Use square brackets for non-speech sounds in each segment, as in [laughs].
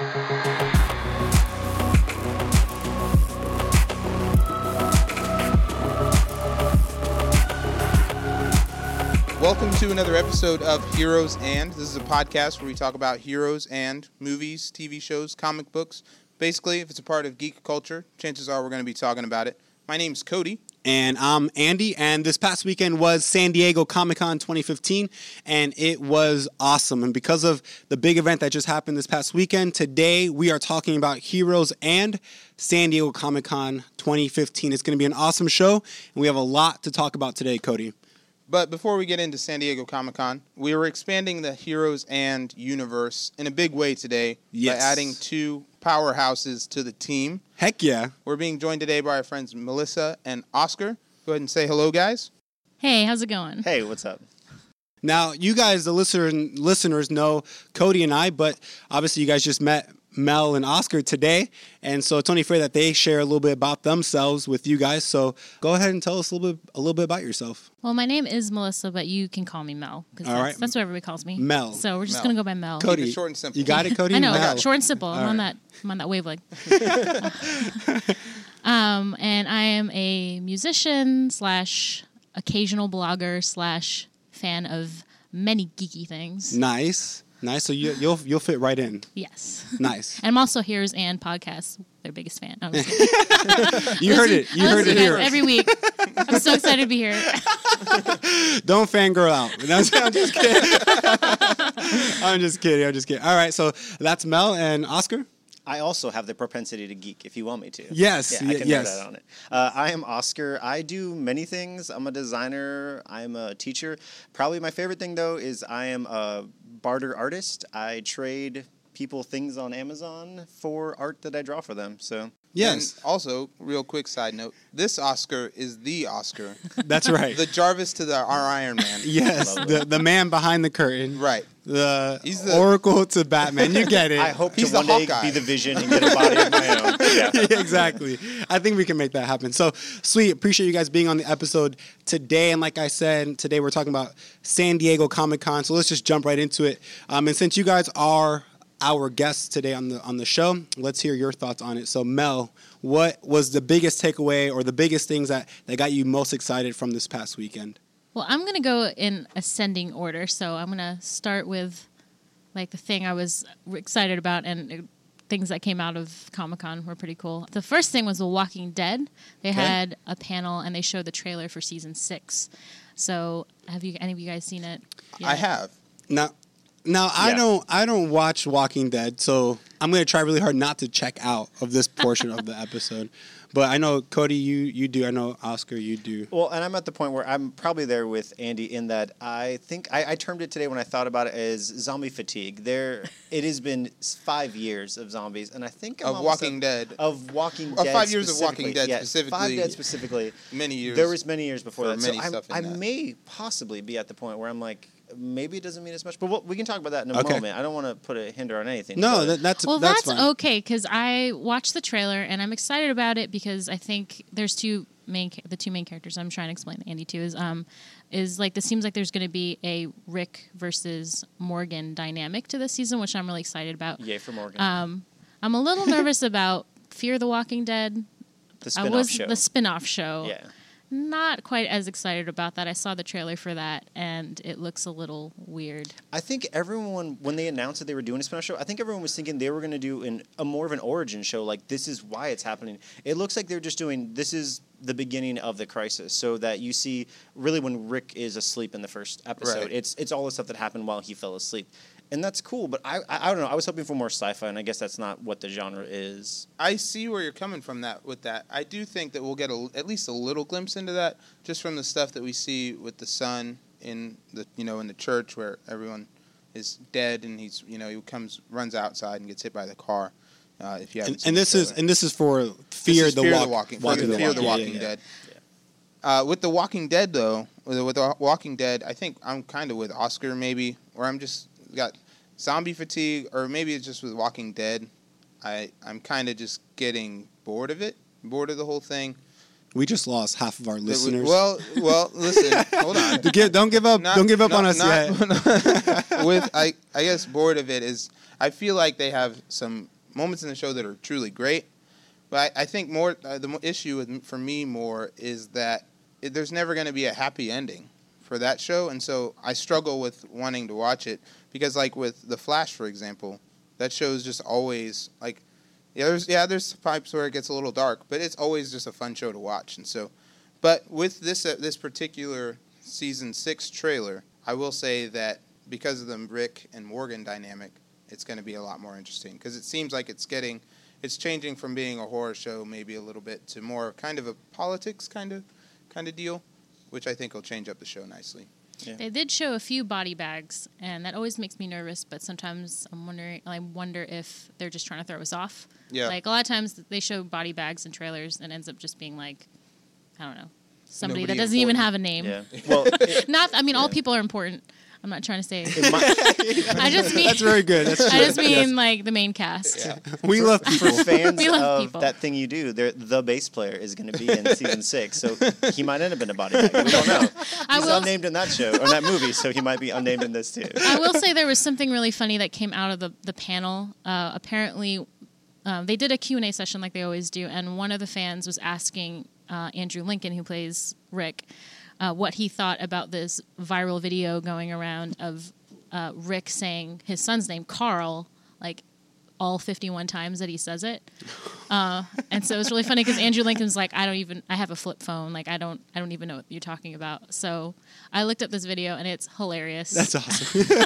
Welcome to another episode of Heroes and. This is a podcast where we talk about heroes and movies, TV shows, comic books. Basically, if it's a part of geek culture, chances are we're going to be talking about it. My name's Cody. And I'm Andy, and this past weekend was San Diego Comic Con 2015, and it was awesome. And because of the big event that just happened this past weekend, today we are talking about Heroes and San Diego Comic Con 2015. It's going to be an awesome show, and we have a lot to talk about today, Cody. But before we get into San Diego Comic Con, we are expanding the Heroes and universe in a big way today Yes. by adding two powerhouses to the team. Heck yeah. We're being joined today by our friends Melissa and Oscar. Go ahead and say hello, guys. Hey, how's it going? Hey, what's up? Now, you guys, the listener, listeners, know Cody and I, but obviously, you guys just met Mel and Oscar today, and so it's only fair that they share a little bit about themselves with you guys. So, go ahead and tell us a little bit, a little bit about yourself. Well, my name is Melissa, but you can call me Mel because All that's, right. that's what everybody calls me. Mel. So we're just Mel. gonna go by Mel. Cody, short and simple. You got it, Cody. [laughs] I know, Mel. short and simple. I'm All on that. I'm on that wavelength. [laughs] [laughs] um, and I am a musician slash occasional blogger slash fan of many geeky things. Nice, nice. So you, you'll you'll fit right in. Yes. Nice. And I'm also Heroes and Podcasts, their biggest fan. I'm just kidding. [laughs] You heard it. You I heard it here. every week. I'm so excited to be here. [laughs] Don't fangirl out. That's- I'm just kidding. [laughs] I'm just kidding. I'm just kidding. All right. So that's Mel and Oscar. I also have the propensity to geek if you want me to. Yes, Yeah, I y- can yes. yes. that on it. Uh, I am Oscar. I do many things. I'm a designer. I'm a teacher. Probably my favorite thing though is I am a barter artist. I trade people things on Amazon for art that I draw for them. So Yes, And also, real quick side note: this Oscar is the Oscar, [laughs] that's right. the Jarvis to the our Iron Man. [laughs] yes, the the man behind the curtain. Right. The, He's the- Oracle to Batman. You get it. I hope He's to the one day Hawkeye. be the Vision and get a body of my own. [laughs] Yeah. exactly. I think we can make that happen. So sweet. Appreciate you guys being on the episode today. And like I said, today we're talking about San Diego Comic Con. So let's just jump right into it. Um, and since you guys are our guests today on the on the show, let's hear your thoughts on it. So Mel, what was the biggest takeaway or the biggest things that, that got you most excited from this past weekend? Well, I'm going to go in ascending order. So I'm going to start with like the thing I was excited about and uh, things that came out of Comic Con were pretty cool. The first thing was The Walking Dead. They Okay. had a panel and they showed the trailer for season six. So have you any of you guys seen it? I have. have. Now, now I don't I don't watch Walking Dead, so I'm gonna try really hard not to check out of this portion of the episode. But I know Cody, you you do. I know Oscar, you do. Well, and I'm at the point where I'm probably there with Andy in that I think I, I termed it today when I thought about it as zombie fatigue. There, [laughs] it has been five years of zombies, and I think I'm Of Walking at- Dead. of Walking Of Dead. five years of Walking specifically. Dead Yeah, Five specifically. Dead specifically. Many years. There was many years before that. many so stuff in I, I that. may possibly be at the point where I'm like, maybe it doesn't mean as much. But we'll, we can talk about that in a Okay. moment. I don't want to put a hinder on anything. No, that, that's Well, that's, that's, fine. okay because I watched the trailer and I'm excited about it because I think there's two main the two main characters I'm trying to explain to Andy too is um is like this seems like there's going to be a Rick versus Morgan dynamic to this season, which I'm really excited about. yay for Morgan. Um, I'm a little nervous [laughs] about Fear the Walking Dead. the I spin-off was show. the spin-off show. yeah. Not quite as excited about that. I saw the trailer for that and it looks a little weird. I think everyone, when they announced that they were doing a spin-off show, I think everyone was thinking they were going to do an, a more of an origin show. Like this is why it's happening. It looks like they're just doing this is the beginning of the crisis, so that you see really when Rick is asleep in the first episode. Right. It's it's all the stuff that happened while he fell asleep, and that's cool. But I, I I don't know. I was hoping for more sci-fi, and I guess that's not what the genre is. I see where you're coming from that with that. I do think that we'll get a, at least a little glimpse into that just from the stuff that we see with the son in the you know in the church where everyone is dead and he's you know he comes runs outside and gets hit by the car. Uh, if you haven't and, and this is and this is for fear is the Fear walk, the Walking, Walking the Fear the Yeah, yeah, Walking yeah. Dead. Uh, with the Walking Dead though, with the, with the Walking Dead, I think I'm kind of with Oscar maybe, or I'm just got zombie fatigue, or maybe it's just with Walking Dead. I I'm kind of just getting bored of it, bored of the whole thing. We just lost half of our That we- listeners. well, well, [laughs] listen, hold on. Don't give, up. Not- don't give up on us not- yet. [laughs] with I [laughs] I guess bored of it is I feel like they have some moments in the show that are truly great, but I, I think more uh, the issue with, for me more is that it, there's never going to be a happy ending for that show, and so I struggle with wanting to watch it because, like with the Flash, for example, that show is just always like. Yeah, there's yeah, there's pipes where it gets a little dark, but it's always just a fun show to watch, and so. But with this uh, this particular season six trailer, I will say that because of the Rick and Morgan dynamic, it's going to be a lot more interesting because it seems like it's getting, it's changing from being a horror show maybe a little bit to more kind of a politics kind of, kind of deal, which I think will change up the show nicely. They did show a few body bags, and that always makes me nervous. But sometimes I'm wondering, I wonder if they're just trying to throw us off. Yeah. Like a lot of times they show body bags in trailers, and ends up just being like, I don't know, somebody Nobody that doesn't even have a name. Yeah. [laughs] Well, [laughs] it, Not, I mean, all people are important. I'm not trying to say. it I just [laughs] mean. That's very good. That's I just mean like the main cast. Yeah. [laughs] we love for fans We love of people. that thing you do, the bass player is going to be in season six, so he might end up in a body bag. We don't know. I He's will- unnamed in that show or that movie, so he might be unnamed in this too. I will say there was something really funny that came out of the, the panel. Uh, apparently, um, they did a Q&A session like they always do, and one of the fans was asking uh, Andrew Lincoln, who plays Rick, uh, what he thought about this viral video going around of uh, Rick saying his son's name, Carl, like all 51 times that he says it. [laughs] Uh, and so it's really funny because Andrew Lincoln's like, I don't even, I have a flip phone. Like, I don't, I don't even know what you're talking about. So I looked up this video and it's hilarious That's awesome. [laughs]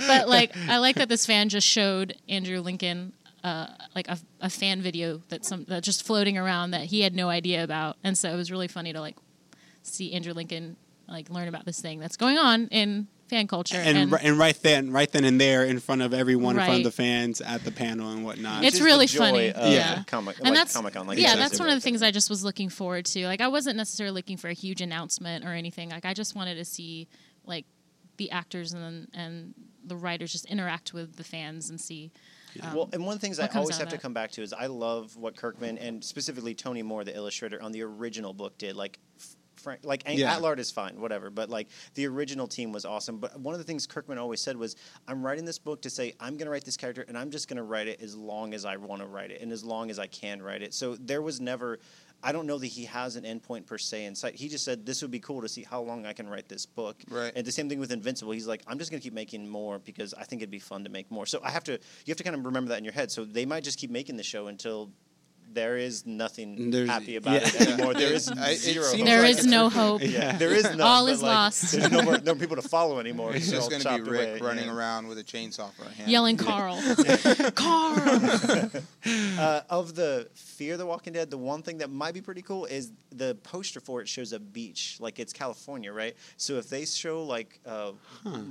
[laughs] but like I like that this fan just showed Andrew Lincoln uh, like a, a fan video that some that just floating around that he had no idea about, and so it was really funny to like see Andrew Lincoln like learn about this thing that's going on in fan culture. and, ri- and right then, right then and there, in front of everyone, in front of the fans at the panel and whatnot. It's Which really funny. Yeah. Comic, and like that's Comic-Con, like yeah, that's said. one of the things I just was looking forward to. Like I wasn't necessarily looking for a huge announcement or anything. Like I just wanted to see like the actors and and the writers just interact with the fans and see. um, well, and one of the things I always have to come back to is I love what Kirkman and specifically Tony Moore, the illustrator on the original book, did. Like, f- Frank, like Ang- Yeah. Adlard is fine, whatever. But like the original team was awesome. But one of the things Kirkman always said was, "I'm writing this book to say I'm going to write this character, and I'm just going to write it as long as I want to write it, and as long as I can write it." So there was never. I don't know that he has an endpoint per se in sight. He just said this would be cool to see how long I can write this book. Right. And the same thing with Invincible. He's like, I'm just gonna keep making more because I think it'd be fun to make more. So I have to, you have to kind of remember that in your head. So they might just keep making the show until there is nothing There's- happy about yeah. it anymore. There is [laughs] I- it zero. seems. There like is no hope. [laughs] Yeah, there is none. [laughs] All is like, lost. There's no more, no people to follow anymore. It's just going going to to be Rick running around with a chainsaw for a hand. Yelling Carl. Carl. Uh, of the Fear the Walking Dead, the one thing that might be pretty cool is the poster for it shows a beach, like it's California, right? So if they show like uh,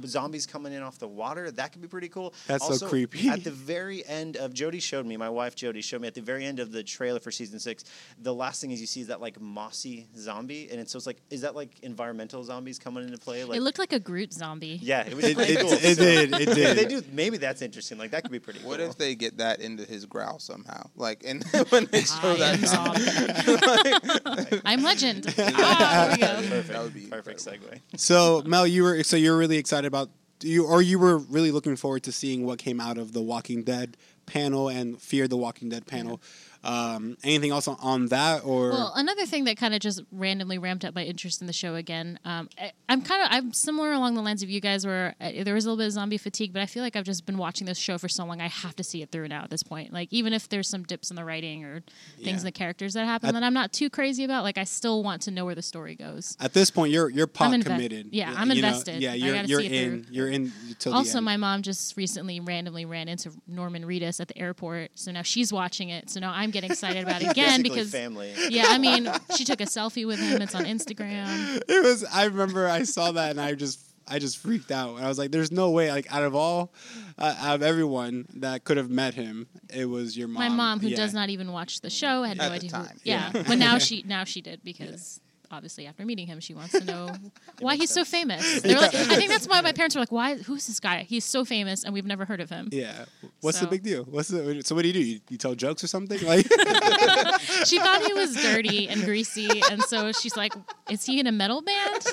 zombies coming in off the water, that could be pretty cool. That's so creepy. At the very end of Jody showed me, my wife Jody showed me at the very end of the trailer for season six, the last thing is you see is that like mossy zombie, and it's so it's like, is that like environmental zombies coming into play? Like, it looked like a Groot zombie. yeah, it [laughs] was It, it, cool. it So- did. It If did. they do, maybe that's interesting. Like that could be pretty cool. What if they get that into his growl somehow? Like, and [laughs] when they show I that, am zombie. [laughs] I'm legend. Ah, there we go. Perfect. That would be perfect segue. So Mel, you were so you're really excited about you, or you were really looking forward to seeing what came out of the Walking Dead panel and Fear the Walking Dead panel. Um, anything else on, on that, or Well, another thing that kind of just randomly ramped up my interest in the show again. Um, I, I'm kind of I'm similar along the lines of you guys, where uh, there was a little bit of zombie fatigue, but I feel like I've just been watching this show for so long. I have to see it through now at this point. Like even if there's some dips in the writing or things Yeah. in the characters that happen At- that I'm not too crazy about, like I still want to know where the story goes. at this point you're you're pot inve- committed? yeah, I'm you know? invested. yeah, I you're you're in. through. You're in Also, my mom just recently randomly ran into Norman Reedus at the airport, so now she's watching it. So now I'm getting excited about [laughs] it again because family. yeah, I mean, she took a selfie with him. It's on Instagram. it was. I remember I saw that and I just. I just freaked out. I was like, "There's no way! Like, out of all, uh, out of everyone that could have met him, it was your mom." My mom, who Yeah. does not even watch the show, had no At the idea. who- yeah, yeah. but now [laughs] she now she did because obviously after meeting him, she wants to know [laughs] why makes he's so famous. [laughs] They were like, I think that's why my parents were like, "Why? Who's this guy? He's so famous, and we've never heard of him." Yeah. What's the big deal? What's the so? What do you do? You, you tell jokes or something? [laughs] Like, She thought he was dirty and greasy, and so she's like, "Is he in a metal band?"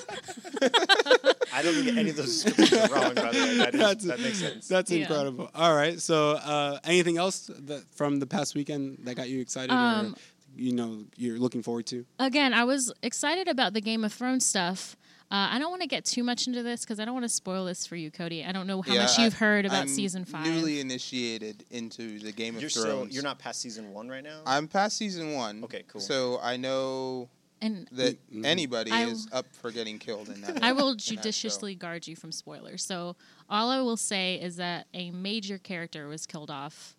I don't think any of those are wrong. By the way, that, is, That's- that makes sense. That's Yeah. incredible. All right. So, uh, anything else that, from the past weekend that got you excited, Um, or you know, you're looking forward to? Again, I was excited about the Game of Thrones stuff. Uh, I don't want to get too much into this because I don't want to spoil this for you, Cody. I don't know how Yeah, much you've heard about I'm season five. Newly initiated into the Game of You're Thrones. still you're not past season one right now. I'm past season one. Okay, cool. So I know and that Mhm. anybody I- is up for getting killed in that. [laughs] I will in that show. judiciously guard you from spoilers. So all I will say is that a major character was killed off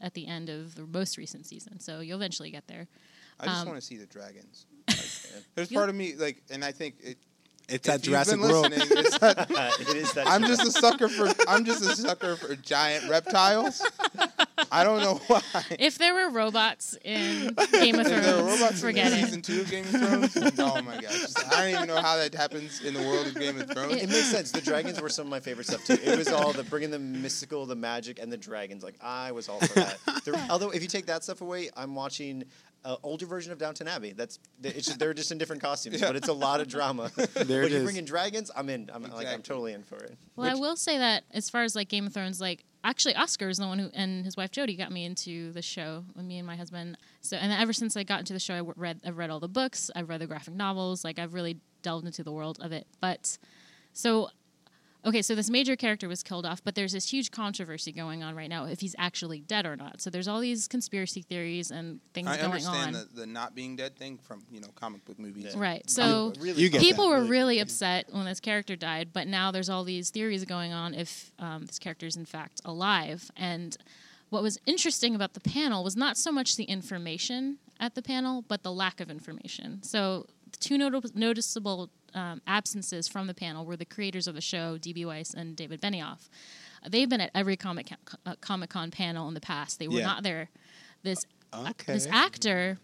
at the end of the most recent season. So you'll eventually get there. I just um, want to see the dragons. Like, [laughs] there's part of me like, and I think it, It's if Jurassic World. it's [laughs] that it is that. I'm just a sucker for I'm just a sucker for giant reptiles. [laughs] I don't know why. If there were robots in [laughs] Game of If there were Thrones, robots forget in it. season two of Game of Thrones, oh my gosh! I don't even know how that happens in the world of Game of Thrones. It makes sense. The dragons were some of my favorite stuff too. It was all the bringing the mystical, the magic, and the dragons. Like I was all for that. There- [laughs] although if you take that stuff away, I'm watching an older version of Downton Abbey. That's it's just, they're just in different costumes, Yeah. but it's a lot of drama. [laughs] There but [laughs] it you is. bring in dragons, I'm in. I'm like I'm totally in for it. Well, I will say that as far as like Game of Thrones, like actually Oscar is the one who and his wife Jodie got me into the show. Me and my husband. So and ever since I got into the show, I w- read I've read all the books, I've read the graphic novels, like I've really delved into the world of it. But so. Okay, so this major character was killed off, but there's this huge controversy going on right now if he's actually dead or not. So there's all these conspiracy theories and things I going understand on. the, the not being dead thing from you know comic book movies. Yeah. Right. So. Really, people were really. really upset when this character died, but now there's all these theories going on if um, this character is in fact alive. And what was interesting about the panel was not so much the information at the panel, but the lack of information. So the two noti- noticeable um, absences from the panel were the creators of the show, D.B. Weiss and David Benioff. They've been at every Comic uh, Comic Con panel in the past. They were Yeah. not there. This Okay. this actor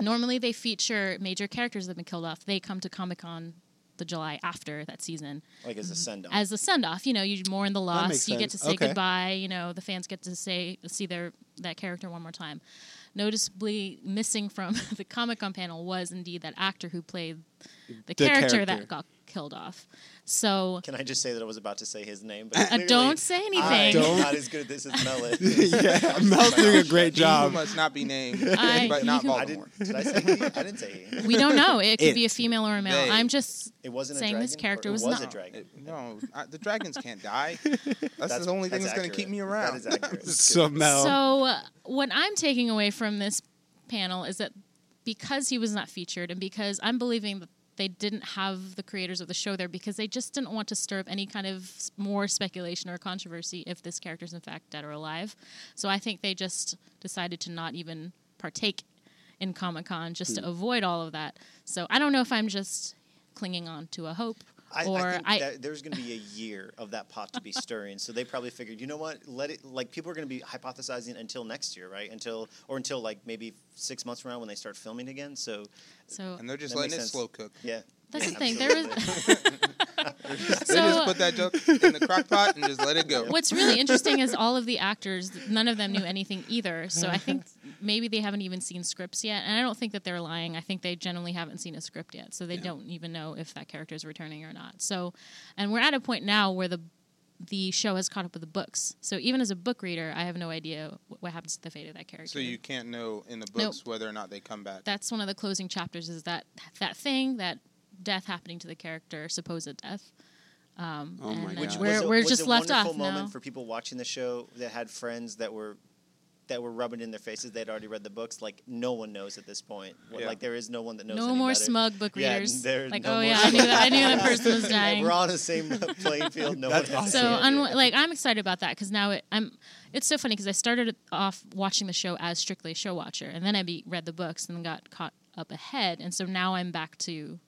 normally they feature major characters that have been killed off. They come to Comic Con the July after that season like as a send off. as a send off. You know, you mourn the loss. You get to say Okay. goodbye. You know, the fans get to say see their that character one more time. Noticeably missing from [laughs] the Comic Con panel was indeed that actor who played the, character, character. that got killed off. So Can I just say that I was about to say his name? But uh, don't say I anything. am Don't. not as good at this as Mel is. [laughs] yeah, Mel's doing a great He job. must not be named, [laughs] I- but not he I Voldemort. didn't. Did I say he? I didn't say he. we don't know. It could It. be a female or a male. They. I'm just It wasn't saying a this character it was was not- a dragon. It- no, I, the dragons can't die. [laughs] That's, the only thing that's going to keep me around. That is. So Mel, So, uh, what I'm taking away from this panel is that because he was not featured, and because I'm believing that they didn't have the creators of the show there because they just didn't want to stir up any kind of more speculation or controversy if this character is in fact dead or alive. So, I think they just decided to not even partake in Comic Con just Hmm. to avoid all of that. So, I don't know if I'm just clinging on to a hope. I, or I think I- that there's going to be a year of that pot to be stirring. So they probably figured, you know what? Let it. Like people are going to be hypothesizing until next year, right? Until or until like maybe six months from now when they start filming again. So So, and they're just letting it sense. slow cook. yeah. that's yeah, the thing. There [laughs] [laughs] They just So- put that joke in the crock pot and just let it go. What's really interesting is all of the actors, none of them knew anything either. So I think maybe they haven't even seen scripts yet. And I don't think that they're lying. I think they generally haven't seen a script yet. So they don't even know if that character is returning or not. So, and we're at a point now where the the show has caught up with the books. So even as a book reader, I have no idea wh- what happens to the fate of that character. So you can't know in the books whether or not they come back. That's one of the closing chapters. Is that that thing that death happening to the character, supposed death. Um, Oh my and God. Which we're, a- we're was just a left wonderful off moment now. for people watching the show that had friends that were that were rubbing in their faces. They'd already read the books. Like no one knows at this point. What- Yeah. Like there is no one that knows. No any more better. smug book Yeah, readers. there- like, no oh yeah, I knew that. I knew that [laughs] person was Yeah, dying. we're on the same [laughs] playing field. No That's one has so, un- like, I'm excited about that because now it, I'm. It's so funny because I started off watching the show as strictly a show watcher, and then I be, read the books and got caught up ahead, and so now I'm back to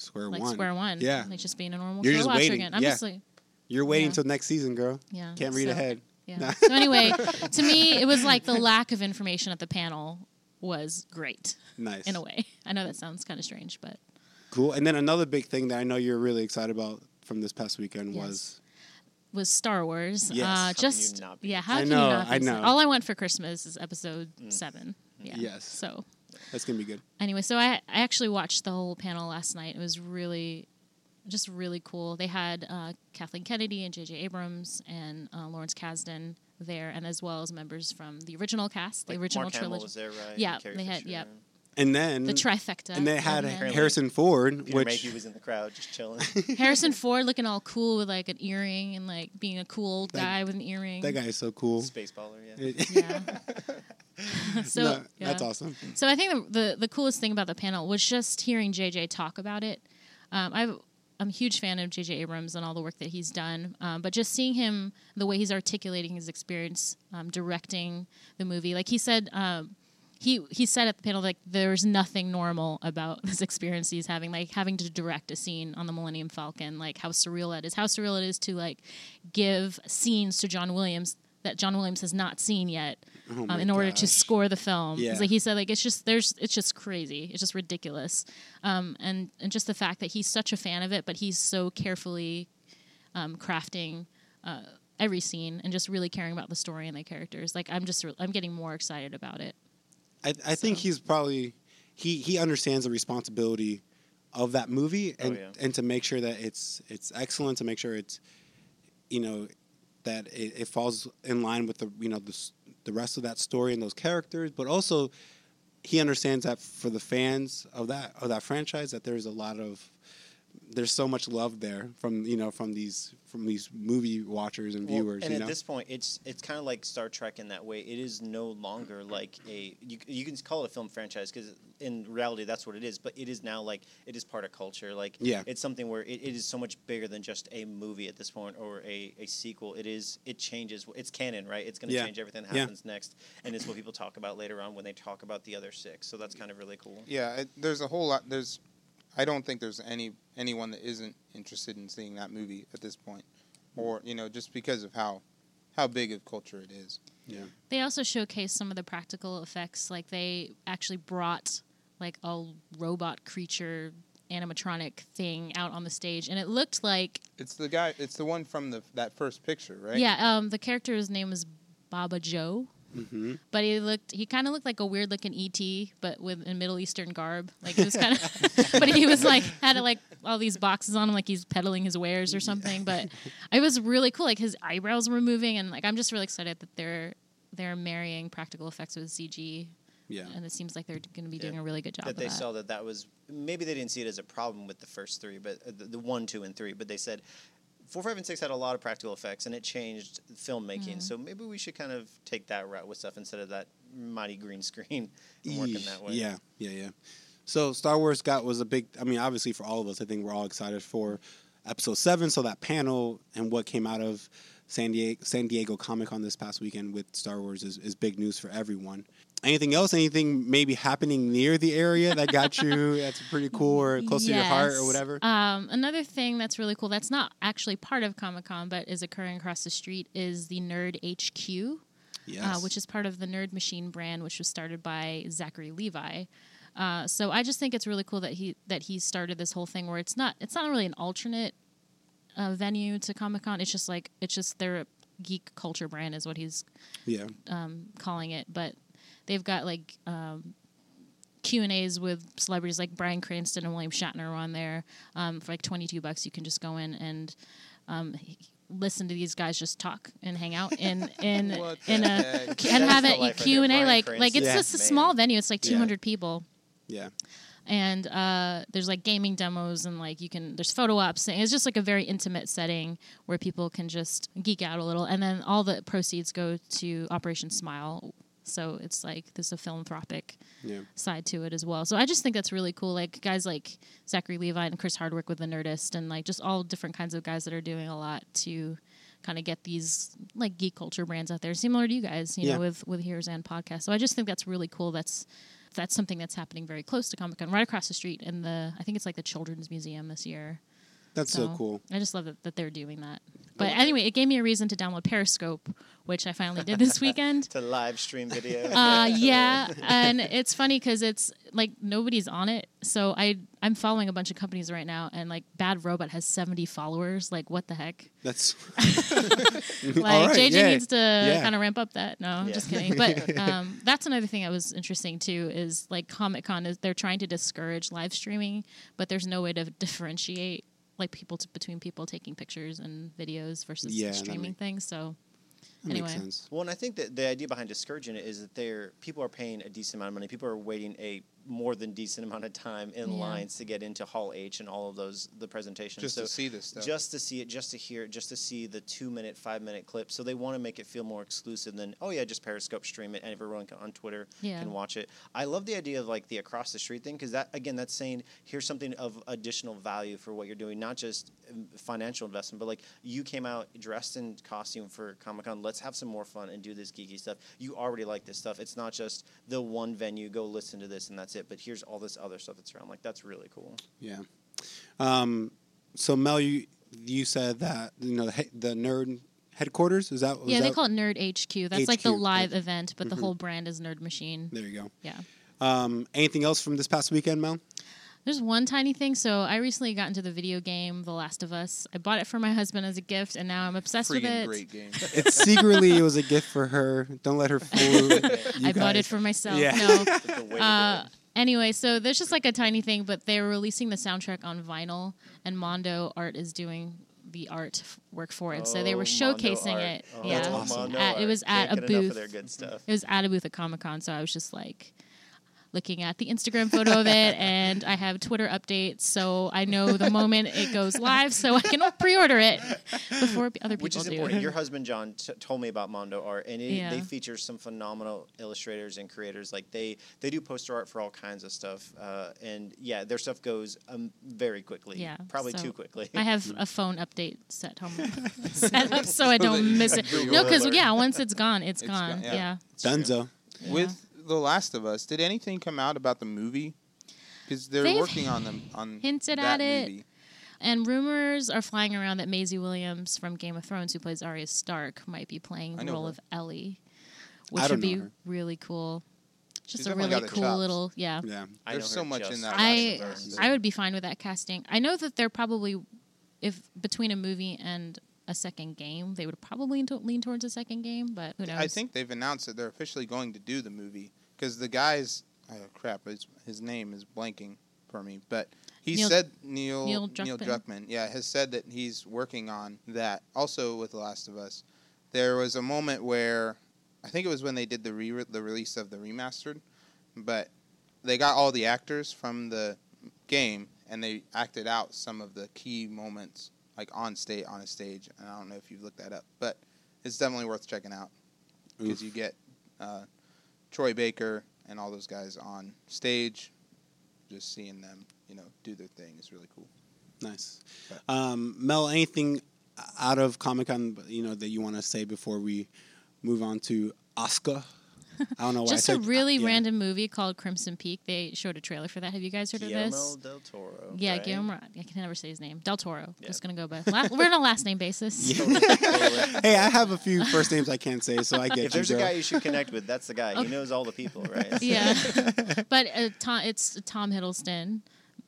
square like one. square one. Yeah, like just being a normal You're show just watcher waiting. again. I'm Yeah. just like, you're waiting Yeah. till next season, girl. yeah, Can't read so- ahead. Yeah. so anyway, [laughs] to me, it was like the lack of information at the panel was great Nice. in a way. I know that sounds kind of strange, but Cool. And then another big thing that I know you're really excited about from this past weekend Yes. was was Star Wars. Yes. Uh, How can you just not be yeah, how I can know, you not? be I excited? know. All I want for Christmas is Episode Seven. Yeah. Yes. So that's gonna be good. anyway, so I I actually watched the whole panel last night. It was really just really cool. They had uh, Kathleen Kennedy and J.J. Abrams and uh, Lawrence Kasdan there, and as well as members from the original cast, the Like, original Mark Hamill trilogy. was there, right? Yeah, And Carrie they had- Fisher yep. And And then the trifecta. and they had of. Harrison Ford, Peter which Mayhew was in the crowd just chilling. [laughs] Harrison Ford looking all cool with like an earring and like being a cool old That- guy with an earring. that guy is so cool. Space baller, yeah. Yeah. [laughs] so No, yeah. that's awesome. So I think the, the the coolest thing about the panel was just hearing JJ talk about it. Um, i I'm a huge fan of JJ Abrams and all the work that he's done, um, but just seeing him the way he's articulating his experience um, directing the movie, like he said. Um, he, he said at the panel like there's nothing normal about [laughs] this experience he's having like having to direct a scene on the Millennium Falcon like how surreal that is how surreal it is to like give scenes to John Williams that John Williams has not seen yet Oh um, in order to score the film. Yeah. Like he said, like it's just there's it's just crazy. It's just ridiculous, um, and and just the fact that he's such a fan of it, but he's so carefully um, crafting. Uh, every scene and just really caring about the story and the characters like i'm just re- i'm getting more excited about it I, I think So- he's probably he he understands the responsibility of that movie oh, and Oh, yeah. and to make sure that it's it's excellent to make sure it's you know that it, it falls in line with the you know the the rest of that story and those characters but also he understands that for the fans of that of that franchise that there's a lot of there's so much love there from you know from these from these movie watchers and Well, viewers and you at know this point, it's it's kind of like Star Trek in that way. It is no longer like a you, you can call it a film franchise because in reality that's what it is. But it is now like it is part of culture. Like Yeah. it's something where it, it is so much bigger than just a movie at this point or a, a sequel. It is it changes. It's canon, right? It's going to Yeah. change everything that Yeah. happens next, and it's what people talk about later on when they talk about the other six. So that's kind of really cool. Yeah, it, there's a whole lot. There's, I don't think there's any anyone that isn't interested in seeing that movie at this point, or you know, just because of how how big of culture it is. yeah they also showcased some of the practical effects like they actually brought like a robot creature animatronic thing out on the stage and it looked like It's the guy. It's the one from the that first picture, right? yeah um, the character's name is Bobbajo hmm but he looked he kind of looked like a weird looking et but with a middle eastern garb like it was kind of [laughs] [laughs] but he was like had like all these boxes on him like he's peddling his wares or something but it was really cool like his eyebrows were moving and like i'm just really excited that they're they're marrying practical effects with cg yeah and it seems like they're going to be Yeah. doing a really good job that of they that. saw that that was maybe they didn't see it as a problem with the first three, but uh, the, the one, two, and three. But they said four, five, and six had a lot of practical effects, and it changed filmmaking. Mm-hmm. So maybe we should kind of take that route with stuff instead of that mighty green [laughs] screen and working that way. Yeah, yeah, yeah. So Star Wars got was a big. I mean, obviously for all of us, I think we're all excited for Episode Seven. So that panel and what came out of San Diego San Diego Comic Con this past weekend with Star Wars is, is big news for everyone. Anything else? Anything maybe happening near the area that got you? [laughs] that's pretty cool or close to your heart or whatever. Um, another thing that's really cool that's not actually part of Comic Con but is occurring across the street is the Nerd HQ, yes. uh, which is part of the Nerd Machine brand, which was started by Zachary Levi. Uh, so I just think it's really cool that he that he started this whole thing where it's not it's not really an alternate uh, venue to Comic Con. It's just like it's just their geek culture brand is what he's yeah. um, calling it, but they've got like um, Q and A's with celebrities like Bryan Cranston and William Shatner are on there um, for like twenty two bucks. You can just go in and um, listen to these guys just talk and hang out in in [laughs] in a heck? and have the it life right Q and A like Bryan like it's Cranston. just a Man. small venue. It's like Yeah. two hundred people Yeah. and uh, there's like gaming demos and like you can there's photo ops and it's just like a very intimate setting where people can just geek out a little and then all the proceeds go to operation smile so it's like there's a philanthropic Yeah. side to it as well so i just think that's really cool like guys like zachary levi and chris hardwick with the nerdist and like just all different kinds of guys that are doing a lot to kind of get these like geek culture brands out there similar to you guys you Yeah. know with with Heroes and podcast so i just think that's really cool that's that's something that's happening very close to Comic Con, right across the street in the I think it's like the Children's Museum this year. That's so, cool. I just love that, that they're doing that. But anyway, it gave me a reason to download Periscope, which I finally did this [laughs] weekend. To live stream video. [laughs] Uh, [laughs] yeah, and it's funny because it's like nobody's on it. So I I'm following a bunch of companies right now, and like Bad Robot has 70 followers. Like what the heck? That's Like right, JJ yeah. needs to Yeah. kind of ramp up that. No, I'm Yeah. just kidding. But um, that's another thing that was interesting too. Is like Comic Con is they're trying to discourage live streaming, but there's no way to differentiate like people to, between people taking pictures and videos versus Yeah, streaming make- things. So That anyway. makes sense. Well, and I think that the idea behind discouraging it is that they're people are paying a decent amount of money. People are waiting a more than decent amount of time in Yeah. lines to get into Hall H and all of those the presentations. Just so to see this stuff. just to see it, just to hear it, just to see the two minute, five minute clip. So they want to make it feel more exclusive than oh yeah, just Periscope stream it and everyone can, on Twitter Yeah. can watch it. I love the idea of like the across the street thing because that again that's saying here's something of additional value for what you're doing, not just um, financial investment, but like you came out dressed in costume for Comic Con. Let's have some more fun and do this geeky stuff. You already like this stuff. It's not just the one venue. Go listen to this and that's it. But here's all this other stuff that's around. Like that's really cool. Yeah. Um, so Mel, you you said that you know the, the nerd headquarters is that? What was yeah, they call it Nerd HQ. That's like the live yeah. event, but the Mhm. whole brand is Nerd Machine. There you go. Yeah. Um, anything else from this past weekend, Mel? There's one tiny thing. So I recently got into the video game The Last of Us. I bought it for my husband as a gift, and now I'm obsessed with it. great game. [laughs] It's secretly it was a gift for her. Don't let her fool [laughs] you. I bought it for myself. Yeah. No. [laughs] It's the way to do Uh, it. Anyway, so there's just like a tiny thing, but they're releasing the soundtrack on vinyl, and Mondo Art is doing the art f- work for it. so they were Oh, Mondo showcasing Art. it. Oh, yeah, That's awesome. Mondo At- it Art. was at Can't a get enough booth. of their good stuff. It was at a booth at Comic Con, so I was just like looking at the Instagram photo of it, and I have Twitter updates, so I know the moment it goes live, so I can pre-order it before other people Which is do. important. Your husband John t- told me about Mondo Art, and it, Yeah. they feature some phenomenal illustrators and creators. Like they they do poster art for all kinds of stuff, uh, and yeah, their stuff goes um, very quickly. Yeah, probably so too quickly. I have a phone update set home [laughs] set up so I don't miss it. No, because yeah, once it's gone, it's, It's gone. gone, yeah. yeah. Dunzo. Yeah. With The Last of Us, did anything come out about the movie? Because they're They've working on them on [laughs] hinted that at it. movie. And rumors are flying around that Maisie Williams from Game of Thrones, who plays Arya Stark, might be playing the role her. of Ellie, which would be her. really cool. Just She's a really cool little yeah. Yeah. I There's so much in that I Last of Us. I would be fine with that casting. I know that they're probably if between a movie and a second game, they would probably to- lean towards a second game, but who knows? I think they've announced that they're officially going to do the movie because the guy's oh crap, his, his name is blanking for me, but he Neil- said Neil Neil Neil Druckmann? Druckmann, yeah, has said that he's working on that. Also with The Last of Us, there was a moment where I think it was when they did the re- the release of the remastered, but they got all the actors from the game and they acted out some of the key moments like on state on a stage. And I don't know if you've looked that up, but it's definitely worth checking out because you get uh, Troy Baker and all those guys on stage. Just seeing them, you know, do their thing is really cool. Nice. Um, Mel, anything out of Comic Con, you know, that you want to say before we move on to Oscar? [laughs] I don't know why. I Just a said- really yeah. random movie called Crimson Peak. They showed a trailer for that. Have you guys heard Guillermo of this? del Toro. Yeah, right? Guillermo. I can never say his name. Del Toro. Yeah. Just gonna go by. La- we're on a last name basis. [laughs] Totally, [laughs] totally. Hey, I have a few first names I can't say, so I get If you. there's a guy you should connect with, that's the guy. He knows all the people, right? yeah, but uh, Tom, it's Tom Hiddleston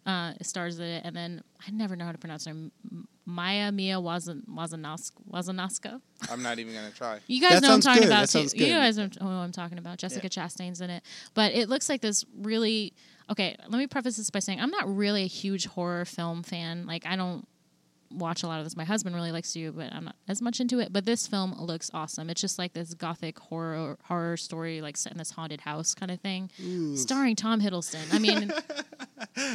uh, stars in it, and then I never know how to pronounce her name. M- Maya Mia Wazan- Wazanask- Wazanaska. I'm not even gonna try. You guys That know what I'm talking good. about. That too. sounds You guys know what I'm talking about. Jessica Chastain's in it, but it looks like this really. Okay, let me preface this by saying I'm not really a huge horror film fan. Like I don't watch a lot of this. My husband really likes to, but I'm not as much into it. But this film looks awesome. It's just like this gothic horror horror story, like set in this haunted house kind of thing, starring Tom Hiddleston. I mean,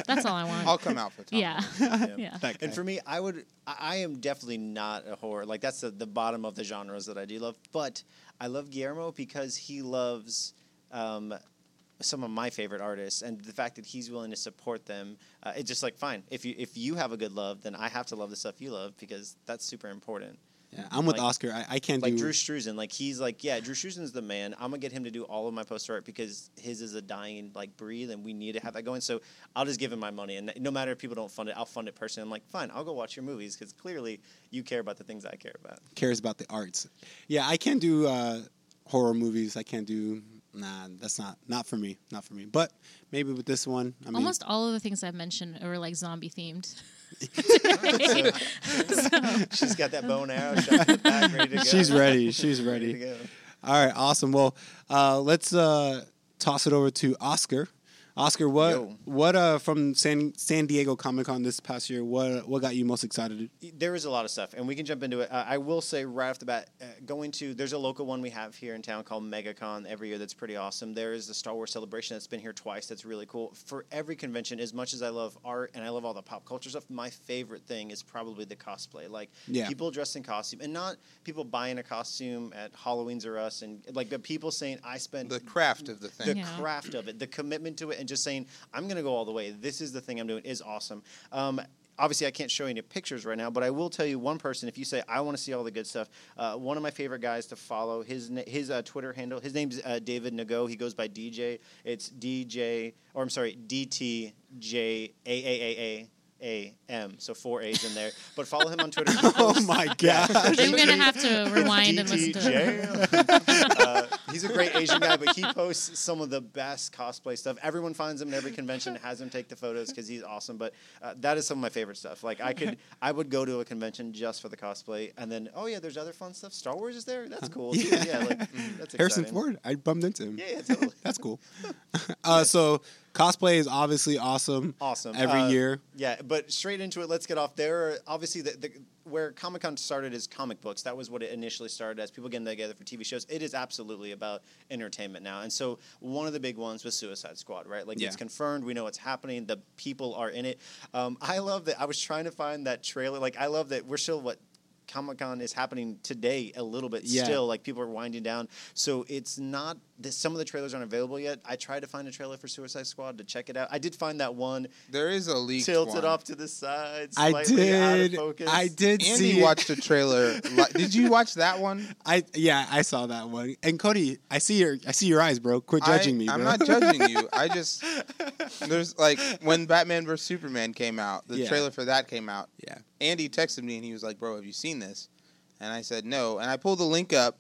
that's all I want. I'll come out for Tom. yeah, [laughs] Yeah. yeah. And for me, I would, I I am definitely not a horror. Like that's the, the bottom of the genres that I do love. But I love Guillermo because he loves um, some of my favorite artists, and the fact that he's willing to support them. Uh, it's just like fine. If you if you have a good love, then I have to love the stuff you love because that's super important. Yeah, I'm with Like- Oscar. I, I can't Like do. Drew Struzan, like he's like, yeah, Drew Struzan's the man. I'm gonna get him to do all of my poster art because his is a dying like breed, and we need to have that going. So I'll just give him my money, and no matter if people don't fund it, I'll fund it personally. I'm like, fine, I'll go watch your movies because clearly you care about the things I care about. cares about the arts. Yeah, I can't do uh, horror movies. I can't do. Nah, that's not not for me. Not for me. But maybe with this one, I mean, Almost all of the things I've mentioned are like zombie themed. [laughs] [laughs] She's got that bone arrow shot in the back, ready to go. she's ready. She's ready to ready. go. All right, awesome. Well, uh, let's uh, toss it over to Oscar. Oscar, what Yo. what uh from San San Diego Comic Con this past year? What what got you most excited? There is a lot of stuff, and we can jump into it. Uh, I will say right off the bat, uh, going to there's a local one we have here in town called MegaCon every year. That's pretty awesome. There is the Star Wars celebration that's been here twice. That's really cool. For every convention, as much as I love art and I love all the pop culture stuff, my favorite thing is probably the cosplay. Like Yeah. people dressed in costume, and not people buying a costume at Halloween's or us, and like the people saying I spent The craft of the the thing. Yeah. craft of it, the commitment to it, and just saying, I'm going to go all the way. This is the thing I'm doing is awesome. Um, obviously, I can't show you any pictures right now, but I will tell you one person. If you say, I want to see all the good stuff, uh, one of my favorite guys to follow, his his uh, Twitter handle, his name's uh, David Ngo. He goes by DJ. It's DJ, or I'm sorry, DTJAAAA. A M, so four A's in there. [laughs] But follow him on Twitter. [laughs] Oh my [laughs] gosh! I'm gonna have to rewind and listen to it. DTJ. uh, he's a great Asian guy, but he posts some of the best cosplay stuff. Everyone finds him at every convention, has him take the photos because he's awesome. But uh, that is some of my favorite stuff. Like I could, I would go to a convention just for the cosplay, and then oh yeah, there's other fun stuff. Star Wars is there. That's cool. too. Yeah. Yeah, like mm, that's Harrison exciting. Ford. I bumped into him. Yeah, yeah, totally. That's cool. uh, so cosplay is obviously awesome. Awesome. Every Uh, year. Yeah, but straight into it, let's get off there. Obviously, the, the, where Comic Con started is comic books. That was what it initially started as people getting together for TV shows. It is absolutely about entertainment now. And so, one of the big ones was Suicide Squad, right? Like, Yeah. it's confirmed. We know what's happening. The people are in it. Um, I love that. I was trying to find that trailer. Like, I love that we're still, what, Comic Con is happening today a little bit Yeah. still. Like people are winding down, so it's not. That some of the trailers aren't available yet. I tried to find a trailer for Suicide Squad to check it out. I did find that one There is a leaked tilted one. off to the side. I Slightly Out of did. focus. I did Andy see. it. watched a trailer. Did you watch that one? [laughs] I yeah, I saw that one. And Cody, I see your I see your eyes, bro. Quit judging I, me, bro. I'm not judging you. [laughs] I just there's like when Batman vs Superman came out, the Yeah. trailer for that came out. Yeah. Andy texted me and he was like, "Bro, have you seen this?" And I said, "No." And I pulled the link up,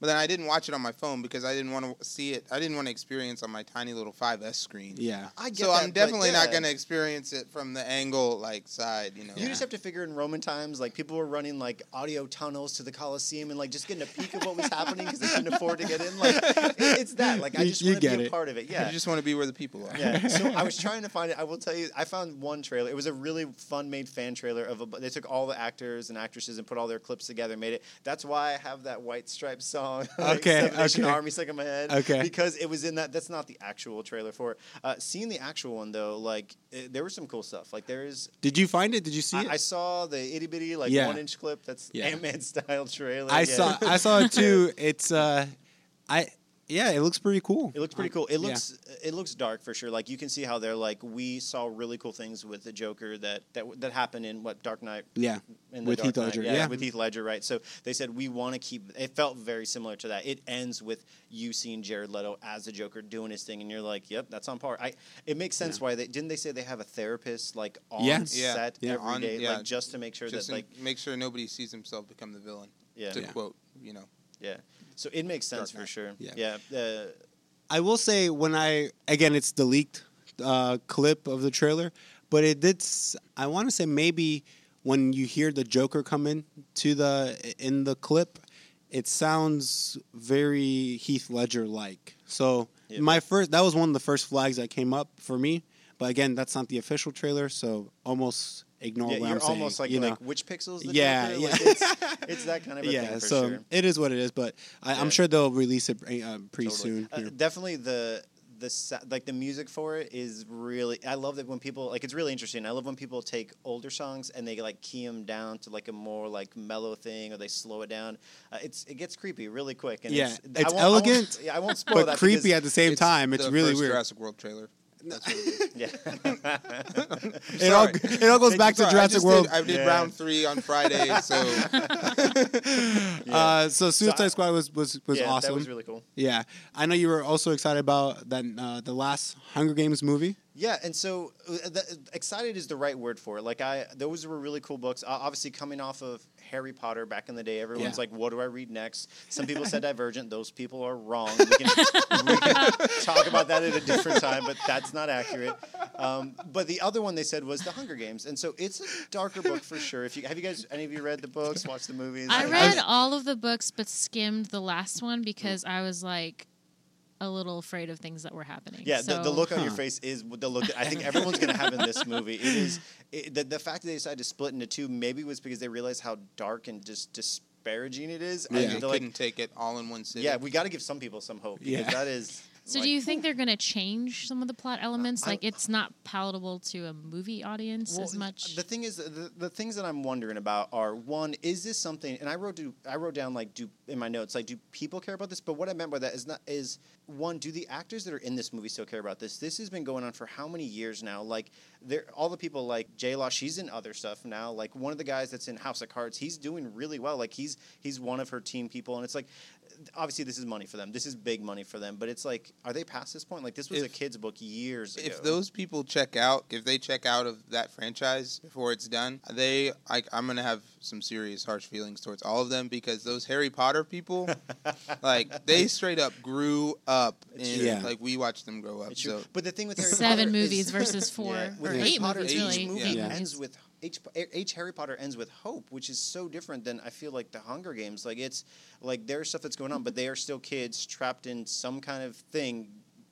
but then I didn't watch it on my phone because I didn't want to see it. I didn't want to experience on my tiny little 5S screen. Yeah. I get So that, I'm but definitely not going to experience it from the angle like side, you know. You just have to figure in Roman times, like people were running like audio tunnels to the Coliseum and like just getting a peek of what was happening because they couldn't afford to get in. Like it- it's that. Like I just want to get be a part of it. Yeah. You just want to be where the people are. Yeah. So [laughs] I was trying to find it. I will tell you, I found one trailer. It was a really fun made fan trailer of a. They took all the actors and actresses and put all their clips together, and made it. That's why I have that White Stripes song. [laughs] like, Okay, Seven Nation okay. Army stuck in my head. Okay. Because it was in that. That's not the actual trailer for it. Uh, seeing the actual one though, like it, there was some cool stuff. Like there is. Did you find it? Did you see I, it? I saw the itty bitty like Yeah. one inch clip. That's Yeah. Ant Man [laughs] style trailer. I Yeah. saw I saw it too. [laughs] It's uh I yeah, it looks pretty cool. It looks pretty cool. It Yeah. looks it looks dark for sure. Like you can see how they're like we saw really cool things with the Joker that that that happened in what Dark Knight Yeah. in the With Dark Heath Knight. Ledger, Yeah, yeah. with Heath Ledger, right? So they said we want to keep. It felt very similar to that. It ends with you seeing Jared Leto as the Joker doing his thing, and you're like, "Yep, that's on par." I. It makes sense why they didn't they say they have a therapist like on Yeah. Yeah. set Yeah. every day, On- yeah. like just to make sure Just that like make sure nobody sees himself become the villain. yeah To Yeah. quote, you know. yeah. So it makes sense for sure. Yeah. Yeah. Uh, I will say when I again it's the leaked uh, clip of the trailer, but it did. I want to say maybe when you hear the Joker come in to the in the clip, it sounds very Heath Ledger like. So Yeah. my first that was one of the first flags that came up for me. But again, that's not the official trailer, so almost ignore yeah, what you're I'm saying. almost like you know? like which pixels? The Yeah, Joker? yeah. Like, it's, it's that kind of a [laughs] yeah, thing for so sure. it is what it is. But I, Yeah. I'm sure they'll release it uh, pretty Totally. soon. Uh, definitely the the like the music for it is really. I love that when people like it's really interesting. I love when people take older songs and they like key them down to like a more like mellow thing or they slow it down. Uh, it's it gets creepy really quick. And Yeah, it's, it's I won't- I won't- elegant, yeah, I won't spoil but that creepy at the same time. It's the really first weird. Jurassic World trailer. That's what it is. Yeah. [laughs] It all, it all goes Thank back to Sorry, I Jurassic just World. Did, I did Yeah. round three on Friday, so [laughs] Uh, so Suicide I- Squad was was, was yeah, awesome. That was really cool. yeah, I know you were also excited about that uh, the last Hunger Games movie. Yeah, and so uh, the, excited is the right word for it. Like I, those were really cool books. Uh, obviously, coming off of Harry Potter back in the day, everyone's Yeah. like, "What do I read next?" Some people said [laughs] Divergent. Those people are wrong. We can, we can [laughs] talk about that at a different time, but that's not accurate. Um, but the other one they said was The Hunger Games, and so it's a darker book for sure. If you have you guys, any of you read the books, watched the movies? I Like, read all of the books but skimmed the last one because I was like, a little afraid of things that were happening. Yeah, the, the So- look on your face is the look that I think [laughs] everyone's going to have in this movie. It is it, the, the fact that they decided to split into two maybe was because they realized how dark and just disparaging it is. Yeah. I They think they're like, couldn't take it all in one sitting. yeah, we got to give some people some hope because Yeah. that is. So like, do you think they're going to change some of the plot elements? I- Like it's not palatable to a movie audience Well, as much. The thing is, the, the things that I'm wondering about are one, is this something? And I wrote do I wrote down like do in my notes like do people care about this? But what I meant by that is not is one, do the actors that are in this movie still care about this? This has been going on for how many years now? Like there, all the people like J Law, she's in other stuff now. Like one of the guys that's in House of Cards, he's doing really well. Like he's he's one of her team people, and it's like obviously this is money for them. This is big money for them. But it's like, are they past this point? Like this was a kids book years ago. If those people check out, if they check out of that franchise before it's done, they I, I'm gonna have some serious harsh feelings towards all of them because those Harry Potter people, [laughs] like they straight up grew up, It's and. Yeah. like we watched them grow up. So But the thing with Harry Seven Potter movies is, versus [laughs] four Yeah, or with Harry eight Potter, movies, each really. Each movie Eight Yeah. movies. ends with each each Harry Potter ends with hope, which is so different than I feel like the Hunger Games. Like it's like there's stuff that's going on, but they are still kids trapped in some kind of thing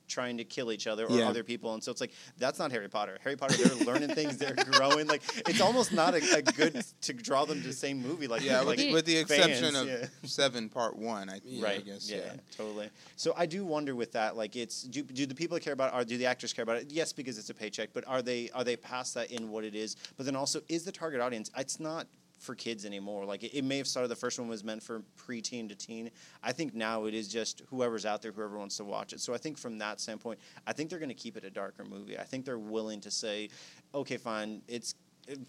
trying to kill each other or Yeah. other people and so it's like that's not harry potter harry potter they're [laughs] learning things they're growing like it's almost not a, a good to draw them to the same movie like yeah, like with, with the exception fans, of yeah. seven part one, I, right I guess. yeah, Yeah. totally so i do wonder with that like it's do, do the people care about it or do the actors care about it yes because it's a paycheck but are they are they past that in what it is but then also is the target audience it's not for kids anymore like it, it may have started the first one was meant for preteen to teen i think now it is just whoever's out there whoever wants to watch it so i think from that standpoint i think they're going to keep it a darker movie i think they're willing to say okay fine it's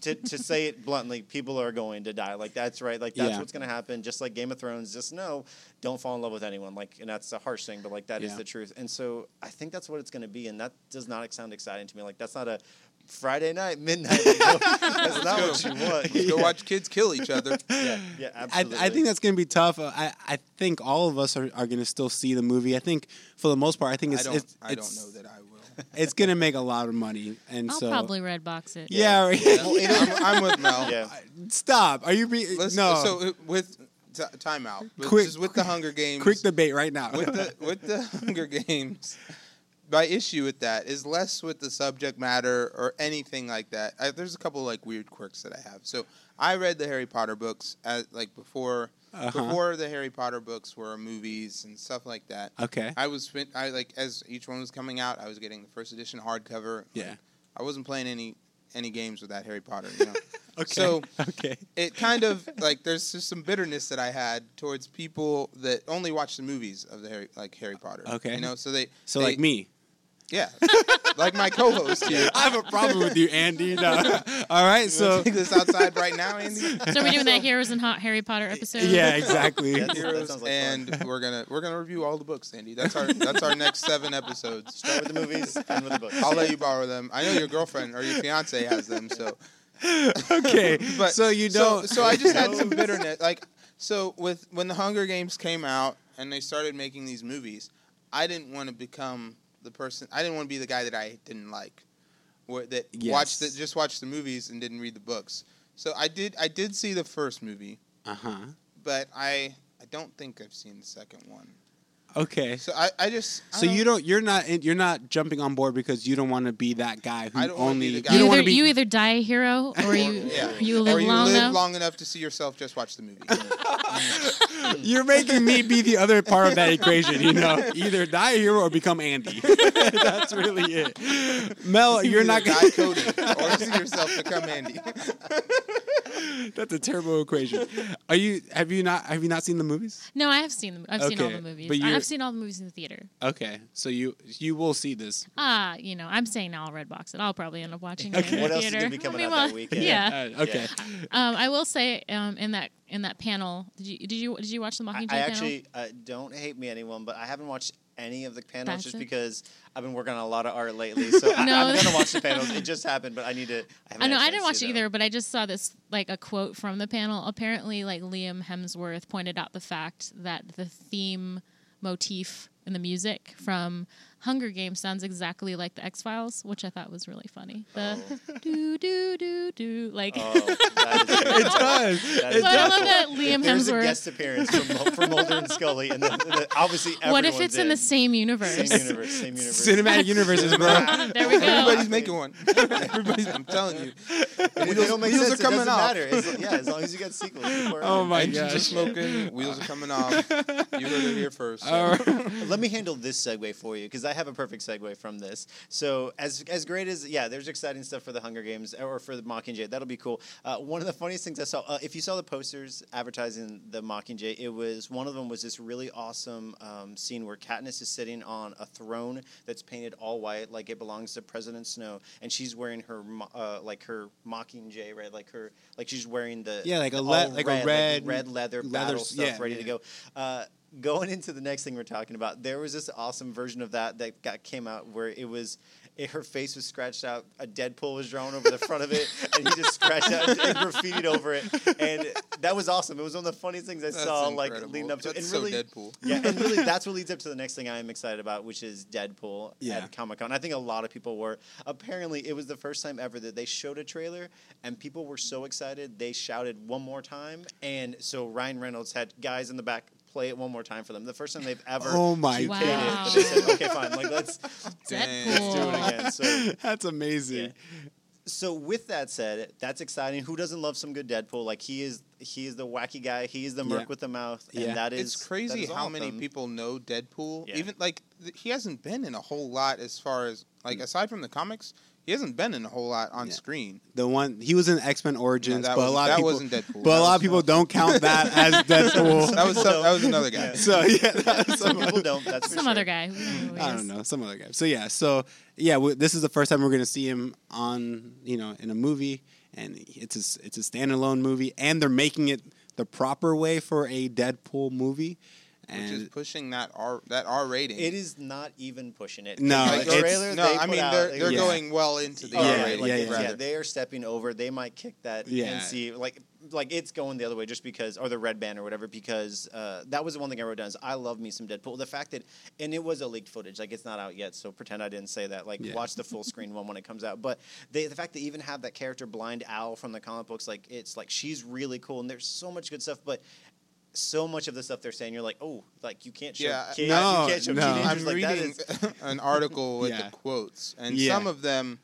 to, to say it bluntly, people are going to die. Like that's right. Like that's Yeah. what's going to happen. Just like Game of Thrones. Just know, don't fall in love with anyone. Like, and that's a harsh thing, but like that is Yeah. the truth. And so I think that's what it's going to be. And that does not sound exciting to me. Like that's not a Friday night midnight. [laughs] that's not what you want. Let's go watch kids kill each other. [laughs] Yeah, yeah, I, absolutely. I think that's going to be tough. Uh, I, I think all of us are, are going to still see the movie. I think for the most part, I think I it's don't. it's, I don't it's- know that I will. it's going to make a lot of money, and I'll so probably red box it. yeah. right. Well, it is- I'm, I'm with Mel. [laughs] yeah. Stop. Are you being Let's, no? So uh, with t- timeout, with, Quick- with the Hunger Games, quick debate right now. with the with the Hunger Games, my issue with that is less with the subject matter or anything like that. I, there's a couple like weird quirks that I have. So I read the Harry Potter books as like before Uh-huh. before the Harry Potter books were movies and stuff like that. okay. I was I like as each one was coming out, I was getting the first edition hardcover. Yeah. I wasn't playing any any games with that Harry Potter. You know. [laughs] Okay. So [laughs] okay. it kind of like there's just some bitterness that I had towards people that only watch the movies of the Harry like Harry Potter. Okay. you know, so they So they- like me, yeah, [laughs] like my co-host here. I have a problem with you, Andy. No. [laughs] All right. You So take this outside right now, Andy. So we're doing that Heroes and Hot Harry Potter episode. yeah, exactly. That's- Heroes, sounds like and we're gonna we're gonna review all the books, Andy. That's our that's our next seven episodes. Start with the movies, end with the books. I'll let you borrow them. I know your girlfriend or your fiance has them, so [laughs] okay. but so you so, don't. so I just had some bitterness. Like so with when the Hunger Games came out and they started making these movies, I didn't want to become the person. I didn't want to be the guy that I didn't like, or that Yes. watched the, just watched the movies and didn't read the books. So I did. I did see the first movie, Uh huh. but I I don't think I've seen the second one. Okay. So I, I just I So you don't you're not in- you're not jumping on board because you don't want to be that guy who I don't only be the you guy- You don't either, be you either die a hero [laughs] or you yeah. you live or you long live enough. long enough to see yourself just watch the movie. [laughs] [laughs] You're making me be the other part of that equation, you know. [laughs] Either die a hero or become Andy. [laughs] That's really it. Mel, you're not gonna die Cody or see yourself become Andy. That's a terrible equation. Are you have you not have you not seen the movies? No, I have seen them. I've seen all the movies. but I've seen all the movies in the theater. Okay. So you you will see this. Ah, you know, I'm saying now I'll red box it. I'll probably end up watching it Okay. in the What else is theater. gonna be coming I mean, out that well, weekend? Yeah. Uh, okay. Um, I will say um, in that in that panel, did you did you did you watch the I, Mockingjay I panel? actually uh, don't hate me anyone, but I haven't watched any of the panels just it. because I've been working on a lot of art lately. So [laughs] I, No. I'm gonna watch the panels. It just happened, but I need to. I, I know I didn't watch it either, but I just saw this like a quote from the panel. Apparently, like Liam Hemsworth pointed out the fact that the theme motif in the music from Hunger Games sounds exactly like the X Files, which I thought was really funny. The Oh. [laughs] do do do do like. Oh, [laughs] [laughs] It does. That It is But I love that Liam If there's a guest appearance from, Mul- from Mulder and Scully, and then the, obviously What if it's in the same universe? same universe? Same universe. Cinematic universes, bro. There we go. Everybody's making one. Everybody's. I'm telling you. Wheels- don't make wheels sense, are coming it doesn't off. matter. As, yeah, as long as you got sequels. Oh in. my Engines are smoking. Wheels are coming off. You heard it here first. so. All right. Let me handle this segue for you because I have a perfect segue from this. So as as great as yeah, there's exciting stuff for the Hunger Games or for the Mockingjay. That'll be cool. Uh, one of the funniest things I saw, uh, if you saw the posters advertising the Mockingjay, it was one of them was this really awesome um, scene where Katniss is sitting on a throne that's painted all white, like it belongs to President Snow, and she's wearing her uh, like her Mockingjay, right? Like her like she's wearing the Yeah, like a le- like a red- red leather leather battle stuff yeah, ready yeah. to go. Going into the next thing we're talking about, there was this awesome version of that that got came out where it was. It, her face was scratched out. A Deadpool was drawn over the front of it, and he just scratched out and graffitied over it. And that was awesome. It was one of the funniest things I That's saw, like incredible. leading up to it. That's And so really, Deadpool. yeah, and really, [laughs] that's what leads up to the next thing I am excited about, which is Deadpool Yeah. at Comic Con. I think a lot of people were. Apparently, it was the first time ever that they showed a trailer, and people were so excited they shouted one more time. And so Ryan Reynolds had guys in the back play it one more time for them. The first time they've ever. [laughs] Oh my 2K'd Wow. it, they said, okay, fine. Like let's [laughs] Dang. let's do it again. So [laughs] That's amazing. Yeah. so with that said, that's exciting. Who doesn't love some good Deadpool? Like he is, he is the wacky guy. He is the merc Yeah. with the mouth, Yeah. and that is it's crazy that is how many awesome. people know Deadpool. Yeah. Even like th- he hasn't been in a whole lot as far as like mm. aside from the comics, he hasn't been in a whole lot on Yeah. screen. The one he was in X Men Origins, No, but a wasn't- lot that of people, wasn't Deadpool. but a lot of people don't count [laughs] that as Deadpool. That was some, that was another guy. Yeah. so yeah, that's Some people don't. That's Some sure. other guy. We don't know who he I don't know, some other guy. So yeah, so yeah, we, this is the first time we're gonna see him on, you know, in a movie, and it's a, it's a standalone movie, and they're making it the proper way for a Deadpool movie, Which is pushing that R that R rating. It is not even pushing it. No, Like, it's- trailer. no, they I put mean out, they're they- they're Yeah. going well into the Oh, R rating. yeah, yeah, yeah. yeah. They are stepping over. They might kick that Yeah. NC like like it's going the other way just because or the red band or whatever because uh, that was the one thing I wrote down is I love me some Deadpool. The fact that and it was a leaked footage like it's not out yet so pretend I didn't say that like Yeah. watch the full screen one when it comes out. But they, the fact they even have that character Blind Al from the comic books like it's like she's really cool and there's so much good stuff but. So much of the stuff they're saying, you're like, oh, like you can't show Yeah, kids, no, you can't show no. teenagers. I'm like, reading is- [laughs] an article with Yeah. the quotes, and Yeah. some of them,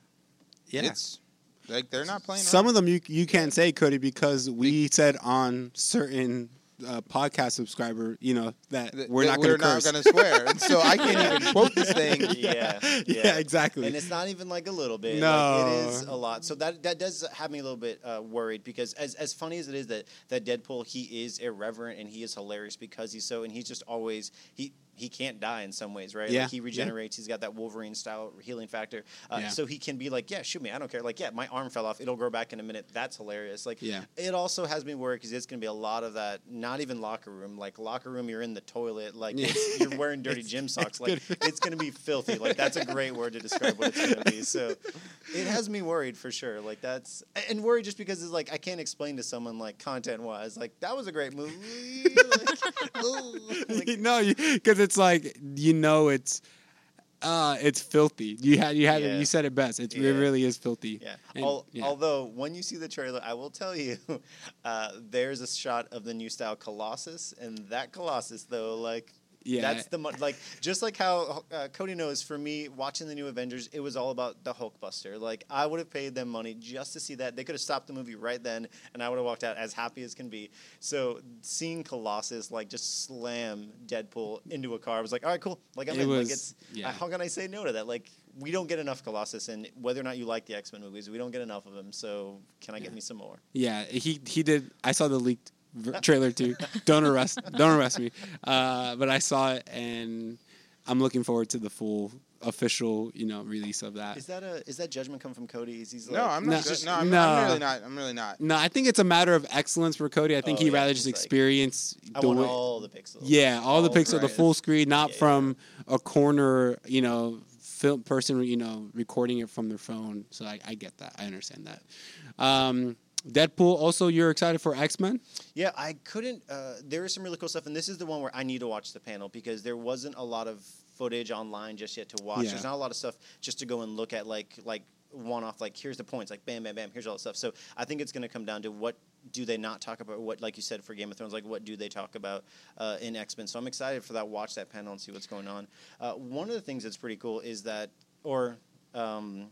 yeah. it's like they're not playing. Some around. of them you you can't say Cody because we said on certain uh, podcast subscriber, you know that Th- we're that not going to we're not going to swear, and so I can't even [laughs] quote this thing. [laughs] yeah, [laughs] yeah, yeah. exactly. and it's not even like a little bit. No. like, it is a lot. So that that does have me a little bit uh, worried because as as funny as it is that that Deadpool he is irreverent and he is hilarious because he's so and he's just always he. He can't die in some ways, right? Yeah, Like he yeah. regenerates. He's got that Wolverine style healing factor. Uh, Yeah. So he can be like, yeah, shoot me. I don't care. Like, yeah, my arm fell off. It'll grow back in a minute. That's hilarious. Like, Yeah. it also has me worried because it's going to be a lot of that. Not even locker room. Like locker room, you're in the toilet. Like Yeah. it's, [laughs] you're wearing dirty gym [laughs] socks. it's Like it's going to be filthy. Like that's a great word to describe what it's going to be. [laughs] So it has me worried for sure. Like that's and worried just because it's like I can't explain to someone like content wise. Like that was a great movie. like, like, no, because it's like you know it's uh it's filthy. You had you had Yeah. you said it best. It's, Yeah. It really is filthy. Yeah. And- Al- yeah. Although when you see the trailer, I will tell you, [laughs] uh, there's a shot of the new style Colossus, and that Colossus though, like. Yeah. That's the mo- like just like how uh, Cody knows. For me, watching the new Avengers, it was all about the Hulkbuster. Like I would have paid them money just to see that. They could have stopped the movie right then, and I would have walked out as happy as can be. So seeing Colossus like just slam Deadpool into a car, I was like, all right, cool. Like I'm It was- like it's yeah. how can I say no to that? Like we don't get enough Colossus, and whether or not you like the X Men movies, we don't get enough of them. So can I get me some more? Yeah, he he did. I saw the leaked trailer too. don't arrest, don't arrest me. Uh, but I saw it, and I'm looking forward to the full official, you know, release of that. Is that a is that judgment come from Cody? Is he's like, No, I'm No, not. just- no, I'm, no. I'm really not. I'm really not. No, I think it's a matter of excellence for Cody. I think Oh, he'd yeah, rather he's just like, experience I the want way. all the pixels. Yeah, all the all pixels, the full screen, not Yeah, yeah. from a corner, you know, film person, you know, recording it from their phone. So I, I get that. I understand that. Um, Deadpool. Also, you're excited for X Men. Yeah, I couldn't. Uh, there is some really cool stuff, and this is the one where I need to watch the panel because there wasn't a lot of footage online just yet to watch. Yeah. There's not a lot of stuff just to go and look at, like like one off. Like here's the points, like bam, bam, bam. Here's all the stuff. So I think it's going to come down to what do they not talk about? What like you said for Game of Thrones, like what do they talk about uh, in X Men? So I'm excited for that. Watch that panel and see what's going on. Uh, one of the things that's pretty cool is that, or um,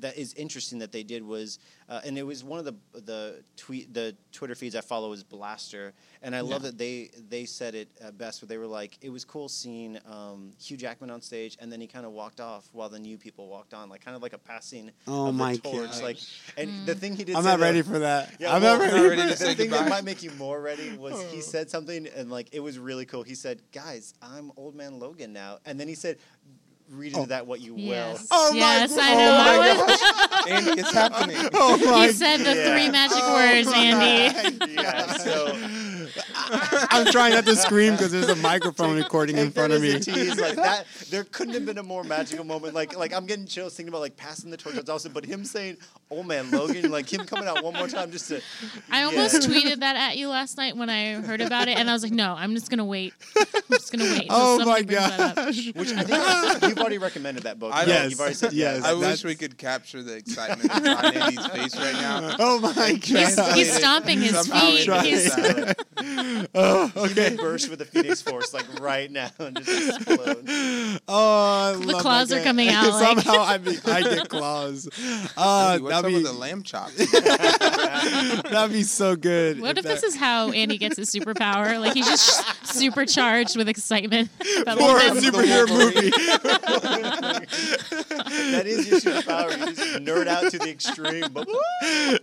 that is interesting that they did was, uh, and it was one of the the tweet the Twitter feeds I follow is Blastr, and I love Yeah. that they they said it uh, best. Where they were like, it was cool seeing um, Hugh Jackman on stage, and then he kind of walked off while the new people walked on, like kind of like a passing Oh of my the torch. gosh. Like, and the thing he did, I'm say, not though- ready for that. yeah, I'm well, not ready. for ready to that. say the thing that might make you more ready was he [laughs] said something and like it was really cool. He said, "Guys, I'm Old Man Logan now," and then he said, "Read oh. into that what you Yes. Oh my yes, God. I oh know. Oh my I was- Andy, it's happening. Oh he my! said the Yeah. three magic Oh words, my Andy. [laughs] yeah. So I'm trying not to scream because there's a microphone recording in front of me. tease, like that. There couldn't have been a more magical moment. Like like I'm getting chills thinking about like passing the torch. That's awesome. But him saying, "Old Man Logan," like him coming out one more time just to. I Yeah. almost tweeted that at you last night when I heard about it, and I was like, no, I'm just gonna wait. I'm just gonna wait. Oh my somebody brings that up. gosh! Which I think you've already recommended that book. I right? Yes, You've already said yes. I wish we could capture the excitement on Andy's face right now. [laughs] Oh my He's, god! he's stomping his feet. He's, that. [laughs] [laughs] Oh, Okay. He okay. may burst with the Phoenix Force like right now and just explode. [laughs] Oh, I The love claws that are coming out, [laughs] like- Somehow I, be, I get claws. Uh, Andy, what's that'd up be with the lamb chop. that'd be so good. what if that- this is how Andy gets his superpower? Like he's just supercharged with excitement. about for a superhero movie? that is your superpower. You just nerd out to the extreme. But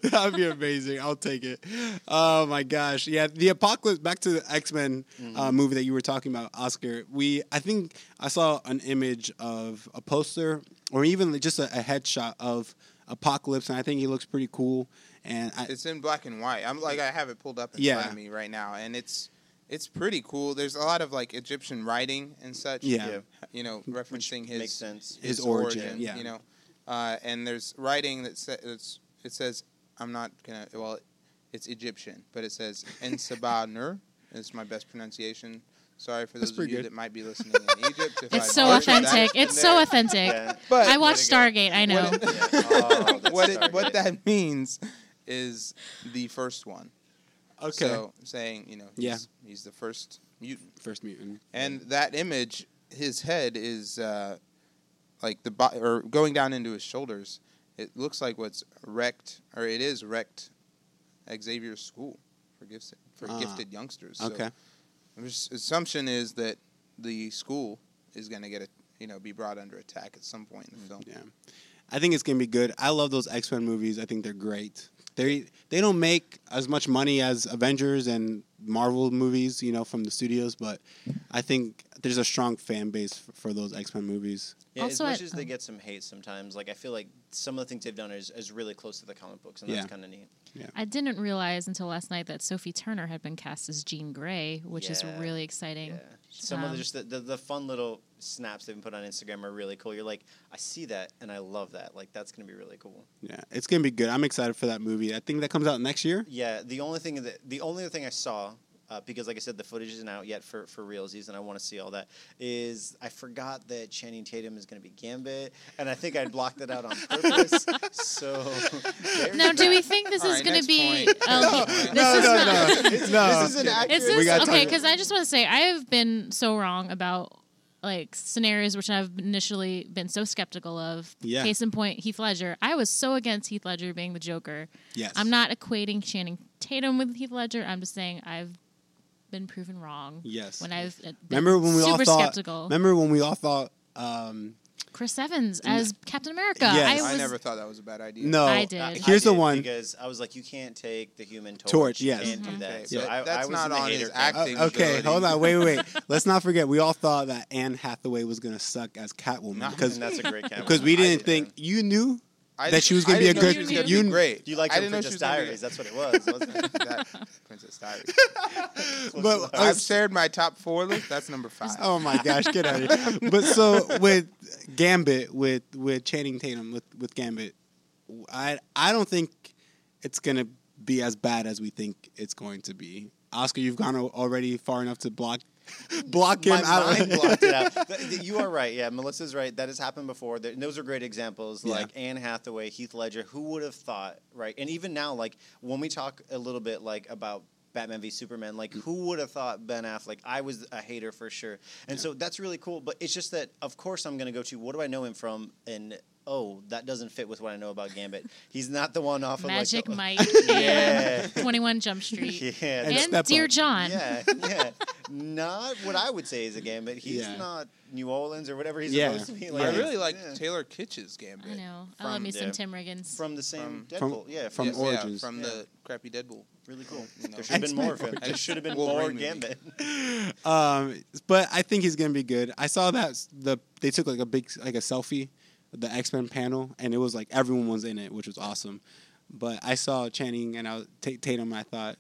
That'd be amazing. I'll take it. Oh my gosh. Yeah, the apocalypse. Back to the X Men uh, movie that you were talking about, Oscar. We, I think I saw an image of a poster or even just a, a headshot of Apocalypse, and I think he looks pretty cool. And I, It's in black and white. I'm like I have it pulled up in Yeah. front of me right now, and it's it's pretty cool. There's a lot of like Egyptian writing and such. Yeah. Yeah. you know, referencing his makes sense. His origin, yeah. you know, uh, and there's writing that sa- it's, it says I'm not gonna well, it's Egyptian, but it says En Ensaba Nur is my best pronunciation. Sorry for That's those of you good. that might be listening in Egypt. If I It's so butchered that. authentic. It's so authentic. Yeah. [laughs] But I watched Stargate. I know. What it- [laughs] Oh, what it, what that means is the first one. okay, So saying, you know, he's, Yeah. he's the first mutant. first mutant. And that image, his head is uh, like the bo- or going down into his shoulders. It looks like what's wrecked, or it is wrecked. Xavier's school for gifted for Ah, gifted youngsters. So Okay, assumption is that the school is going to get a you know be brought under attack at some point in the film. yeah. I think it's gonna be good. I love those X Men movies. I think they're great. They they don't make as much money as Avengers and Marvel movies, you know, from the studios, but I think there's a strong fan base f- for those X Men movies. Yeah, Also, as much I- as they get some hate sometimes, like I feel like some of the things they've done is, is really close to the comic books, and that's kind of neat. Yeah. I didn't realize until last night that Sophie Turner had been cast as Jean Grey, which is really exciting. Yeah, some of Um, the just the, the, the fun little snaps they've been put on Instagram are really cool. You're like, I see that, and I love that. Like that's gonna be really cool. Yeah, it's gonna be good. I'm excited for that movie. I think that comes out next year. Yeah, the only thing that the only thing I saw. Uh, because, like I said, the footage isn't out yet for for realsies, and I want to see all that. Is I forgot that Channing Tatum is going to be Gambit, and I think I blocked it out on purpose. [laughs] so there's Now, do we think this All is right, going to be? point. oh, No, this no, is no, not- no, It's- no. This is an accurate. Is We this gotta okay? Because I just want to say I have been so wrong about like scenarios which I've initially been so skeptical of. Yeah. Case in point, Heath Ledger. I was so against Heath Ledger being the Joker. Yes, I'm not equating Channing Tatum with Heath Ledger. I'm just saying I've been proven wrong. Yes. When I've uh, been Remember when we all super thought? skeptical. Remember when we all thought? Um, Chris Evans as Captain America. Yes. I I, never thought that was a bad idea. no, I did. I here's the did one. because I was like, you can't take the human torch. Torch, You yes. can't do Mhm. that. Okay, So but I, that's I was not on hater his acting. Uh, okay, ability. hold on, wait, wait, wait. [laughs] Let's not forget. We all thought that Anne Hathaway was gonna suck as Catwoman No. because that's a great [laughs] camera. because we didn't did. think you knew. I that she was gonna I be a didn't know good- she was gonna you- be great. You like I didn't know Princess was Diaries? That's what it was, wasn't it? [laughs] that, Princess Diaries. [laughs] But I've shared my top four list. That's number five. [laughs] oh my gosh, get out of here! But so with Gambit, with with Channing Tatum, with with Gambit, I I don't think it's gonna be as bad as we think it's going to be. Oscar, you've gone already far enough to block block him My out. mind blocked it out. [laughs] You are right. Yeah, Melissa's right. That has happened before. Th- Those are great examples. Yeah. Like Anne Hathaway, Heath Ledger. Who would have thought? Right. And even now, like when we talk a little bit like about. Batman v Superman, like who would have thought Ben Affleck? I was a hater for sure, and so that's really cool. But it's just that, of course, I'm going to go to what do I know him from, and oh, that doesn't fit with what I know about Gambit. He's not the one off of Magic like, Mike [laughs] Yeah. 21 Jump Street. [laughs] Yeah, And And, Dear Up. John. yeah, yeah. Not what I would say is a gambit. He's Yeah. not New Orleans or whatever he's Yeah. supposed to be. Yeah. Like, I really like yeah. Taylor Kitsch's Gambit. I know. I From- love me some Tim Riggins. from the same From- Deadpool. yeah, from Yes, Origins. Yeah, from Yeah. the crappy Deadpool. really cool. You know. There should have been more of him. There should have been more. Gambit. [laughs] Um, but I think he's gonna be good. I saw that the they took like a big like a selfie, the X Men panel, and it was like everyone was in it, which was awesome. But I saw Channing and I was Ta- Tatum. And I thought,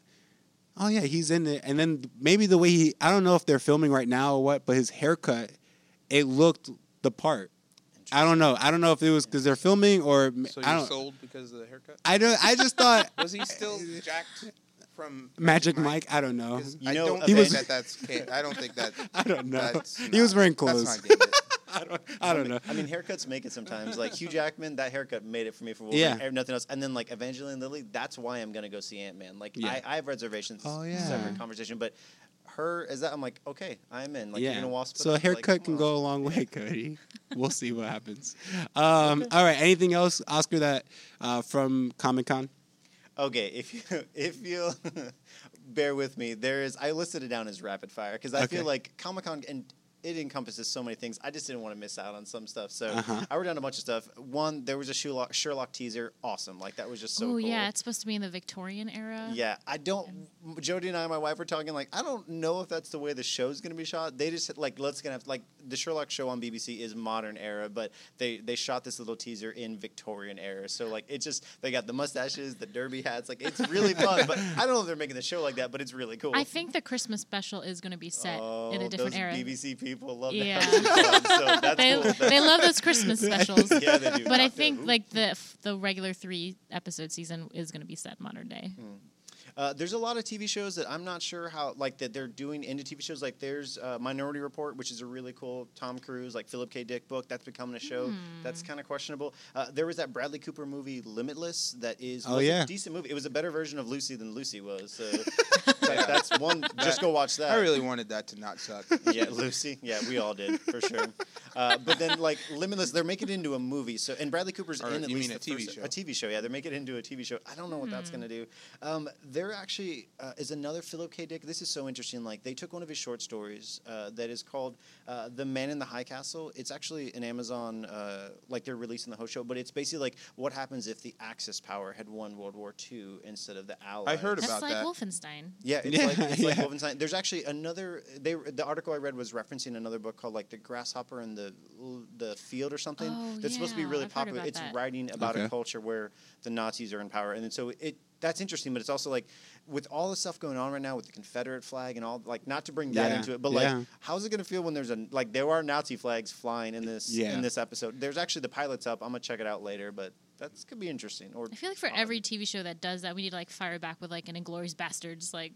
oh yeah, he's in it. And then maybe the way he, I don't know if they're filming right now or what, but his haircut, it looked the part. I don't know. I don't know if it was because they're filming or So I you're don't. sold because of the haircut? I don't. I just thought [laughs] Was he still jacked from Magic Mike. I don't know. You I know, don't He think was- that that's. ca- I don't think that. [laughs] I don't know. That's He was not- wearing that's clothes. [laughs] I don't. I don't know. I mean, haircuts make it sometimes. Like Hugh Jackman, that haircut made it for me for Wolverine. Yeah. Nothing else. And then like Evangeline Lilly, that's why I'm gonna go see Ant Man. Like Yeah. I, I have reservations. Oh, yeah. Separate conversation, but her is that I'm like okay, I'm in. Like yeah. you're gonna wasp. so a haircut like, can go a long way, [laughs] Cody. we'll see what happens. Um, [laughs] all right. Anything else, Oscar? That uh, from Comic Con? Okay, if you if you bear with me, there is I listed it down as rapid fire because I Okay. feel like Comic Con and it encompasses so many things. I just didn't want to miss out on some stuff, so Uh-huh. I wrote down a bunch of stuff. One, there was a Sherlock, Sherlock teaser, awesome. Like that was just so oh cool. yeah, it's supposed to be in the Victorian era. Yeah, I don't. Jody and I, my wife, were talking like I don't know if that's the way the show's gonna be shot. They just like let's gonna have like the Sherlock show on BBC is modern era, but they they shot this little teaser in Victorian era. So like it just they got the mustaches, the derby hats, like it's really fun. but [laughs] I don't know if they're making the show like that, but it's really cool. I think the Christmas special is going to be set in a Oh, different those era. BBC people love Yeah. so [laughs] that's they, cool. they love those Christmas specials. [laughs] yeah, they do. But I think like the the regular three episode season is going to be set modern day. Hmm. Uh, there's a lot of TV shows that I'm not sure how like that they're doing into TV shows. Like there's uh, Minority Report, which is a really cool Tom Cruise like Philip K. Dick book that's becoming a show. That's kind of questionable. Uh, there was that Bradley Cooper movie Limitless that is Oh, yeah. a decent movie. It was a better version of Lucy than Lucy was. So [laughs] that, that's one. Just go watch that. I really wanted that to not suck. [laughs] yeah, Lucy. Yeah, we all did for sure. Uh, but then, like Limitless, they're making it into a movie. So, and Bradley Cooper's Or in at you least mean the a TV first- show? A TV show, yeah. They're making it into a TV show. I don't know what that's gonna do. Um, there actually uh, is another Philip K. Dick. This is so interesting. Like they took one of his short stories uh, that is called uh, "The Man in the High Castle." It's actually an Amazon, uh, like they're releasing the whole show. But it's basically like what happens if the Axis power had won World War II instead of the Allies. I heard That's about like that. Wolfenstein. Yeah, it's Yeah, like it's like. [laughs] Wolfenstein. There's actually another. They the article I read was referencing another book called like the Grasshopper and the the Field or something. Oh, that's supposed to be really I've popular. It's that. writing about Okay. a culture where the Nazis are in power, and so it that's interesting. But it's also like with all the stuff going on right now with the Confederate flag and all like not to bring that Yeah, into it, but yeah. like how's it gonna feel when there's a like there are Nazi flags flying in this Yeah. in this episode? There's actually the pilot's up. I'm gonna check it out later, but that's could be interesting. Or I feel like for odd. every TV show that does that, we need to like fire back with like an Inglourious Basterds like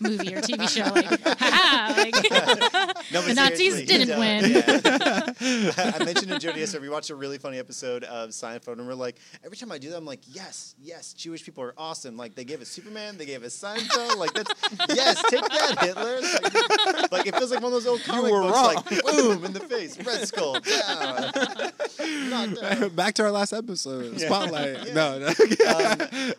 movie or TV show. Like, ha like [laughs] No, The Nazis didn't win. yeah. [laughs] I mentioned to Jody yesterday, we watched a really funny episode of Seinfeld, and we're like, every time I do that, I'm like, yes, yes, Jewish people are awesome. Like, they gave us Superman, they gave us Seinfeld. Like, that's, yes, take that, Hitler. Like, like, it feels like one of those old comic were books, wrong. like, boom, in the face, Red Skull, down. Down. [laughs] Back to our last episode. Spotlight. Yeah. No, no. um,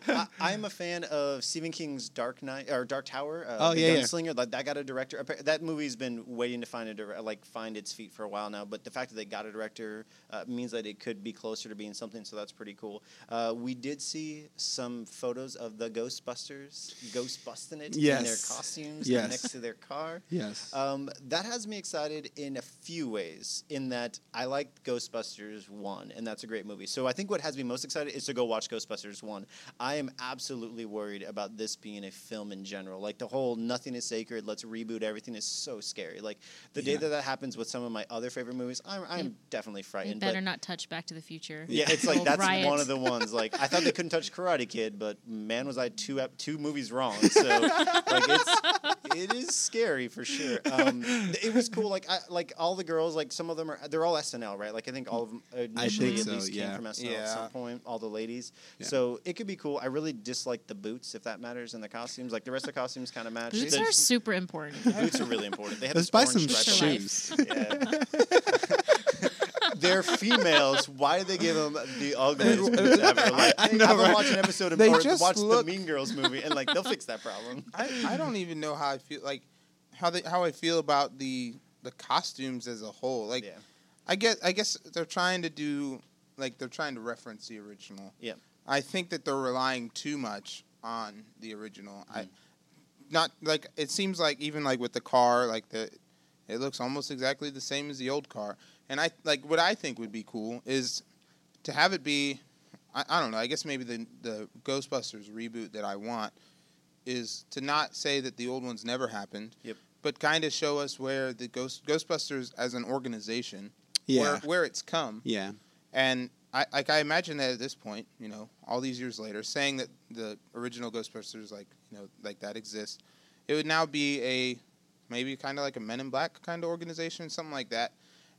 I, I'm a fan of Stephen King's Dark Knight or Dark Tower. Uh, Oh, the yeah, yeah. Gunslinger. Like that got a director. That movie's been waiting to find a like find its feet for a while now. But the fact that they got a director uh, means that it could be closer to being something. So that's pretty cool. Uh, we did see some photos of the Ghostbusters ghost busting it in their costumes Yes. next to their car. yes. Um, that has me excited in a few ways. In that I liked Ghostbusters one, and that's a great movie. So I think what has me most excited is to go watch Ghostbusters one. I am absolutely worried about this being a film in general. Like the whole nothing is sacred, let's reboot everything is so scary. Like the day that that happens with some of my other favorite movies, I'm, I'm You- definitely You frightened. better but- not touch Back to the Future. yeah, it's like that's riot. one of the ones. Like I thought they couldn't touch Karate Kid, but man, was I two ep- two movies wrong. So like it's it is scary for sure. Um, it was cool. Like I like all the girls. Like some of them are they're all SNL, right? Like I think all of them initially think at so, least yeah. came from SNL at some point. All the ladies. Yeah. So it could be cool. I really dislike the boots if that matters and the costumes. Like the rest of the costumes kind of match. Boots The- are super important. the boots are really important. They have Let's buy some shoes. Yeah. They're females. Why do they give them the ugliest boots [laughs] ever? Like, I I know, have them right? watch an episode of They or just watch look- the Mean Girls movie, and like they'll fix that problem. I, I don't even know how I feel like how they how I feel about the the costumes as a whole. Like yeah. I guess I guess they're trying to do like they're trying to reference the original. Yeah. I think that they're relying too much on the original. I Mm. Not like it seems like even like with the car like the it looks almost exactly the same as the old car. And I like what I think would be cool is to have it be I, I don't know, I guess maybe the the Ghostbusters reboot that I want is to not say that the old ones never happened. Yep. But kind of show us where the Ghost Ghostbusters as an organization Yeah. where where it's come. Yeah. And I like I imagine that at this point, you know, all these years later, saying that the original Ghostbusters like you know like that exists, it would now be a maybe kind of like a Men in Black kind of organization, something like that.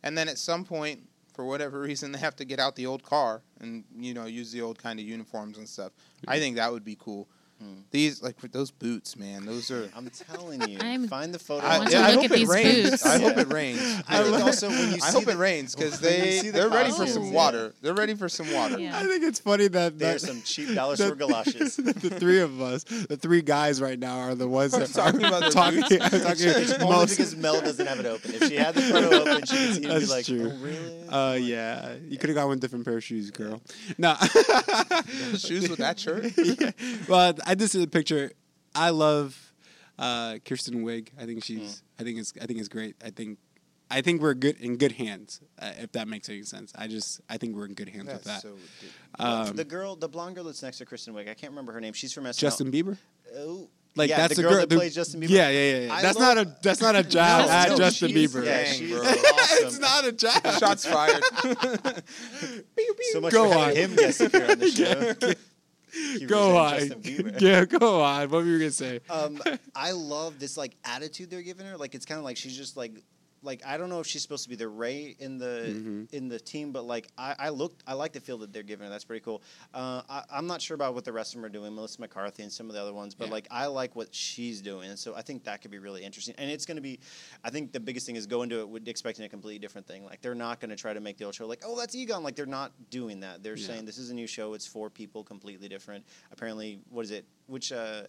And then at some point, for whatever [laughs] reason, they have to get out the old car and you know use the old kind of uniforms and stuff. I think that would be cool. Hmm. These like those boots, man, those are. I'm telling you. I'm- find the photo. I I, want yeah, to I hope at it these rains. boots. I hope it rains. [laughs] I think also when you I hope the, it rains because they the they're ready for some water. They're ready for some water. Yeah. I think it's funny that, there's that some cheap [laughs] dollar store [laughs] galoshes. the three of us, the three guys right now, are the ones that Talking are about their talking, boots. talking It's only most. because Mel doesn't have it open. If she had the photo open, she could see it and be like, true. "Oh, really?" Uh, yeah, you could have got one different pair of shoes, girl. No, Shoes with that shirt. yeah. Well, I just see the picture. I love uh, Kristen Wiig. I think she's. I think it's. I think it's great. I think. I think we're good in good hands. Uh, if that makes any sense. I just. I think we're in good hands with that. So. Um, the girl, the blonde girl that's next to Kristen Wiig, I can't remember her name. She's from SNL. Justin Bieber. Oh, Like yeah, that's the the girl that plays Justin Bieber. Yeah, yeah, yeah. yeah. That's love- not a. That's not a [laughs] jab No, at no, Justin she's- Bieber. Yeah, Dang, she's bro. [laughs] awesome. it's not a jab. Shots fired. [laughs] so much Go for on. having him guest appear on the show. He Go on. resents Justin Bieber. [laughs] Yeah, go on. What were you gonna say? um, I love this like attitude they're giving her. Like it's kind of like she's just like, like I don't know if she's supposed to be the Ray in the Mhm. in the team, but like I, I look, I like the feel that they're giving her. That's pretty cool. Uh, I, I'm not sure about what the rest of them are doing, Melissa McCarthy and some of the other ones, but Yeah. like I like what she's doing, so I think that could be really interesting. And it's going to be, I think the biggest thing is go into it with expecting a completely different thing. Like they're not going to try to make the old show like, oh, that's Egon. Like they're not doing that. They're Yeah. saying this is a new show. It's for people completely different. Apparently, what is it? Which uh,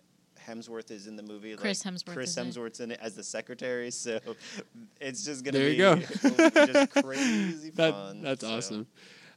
Hemsworth is in the movie. Chris like, Hemsworth Chris is in it. Hemsworth's in it as the secretary. So [laughs] it's just gonna There be you go. [laughs] just crazy That, fun. that's so. awesome.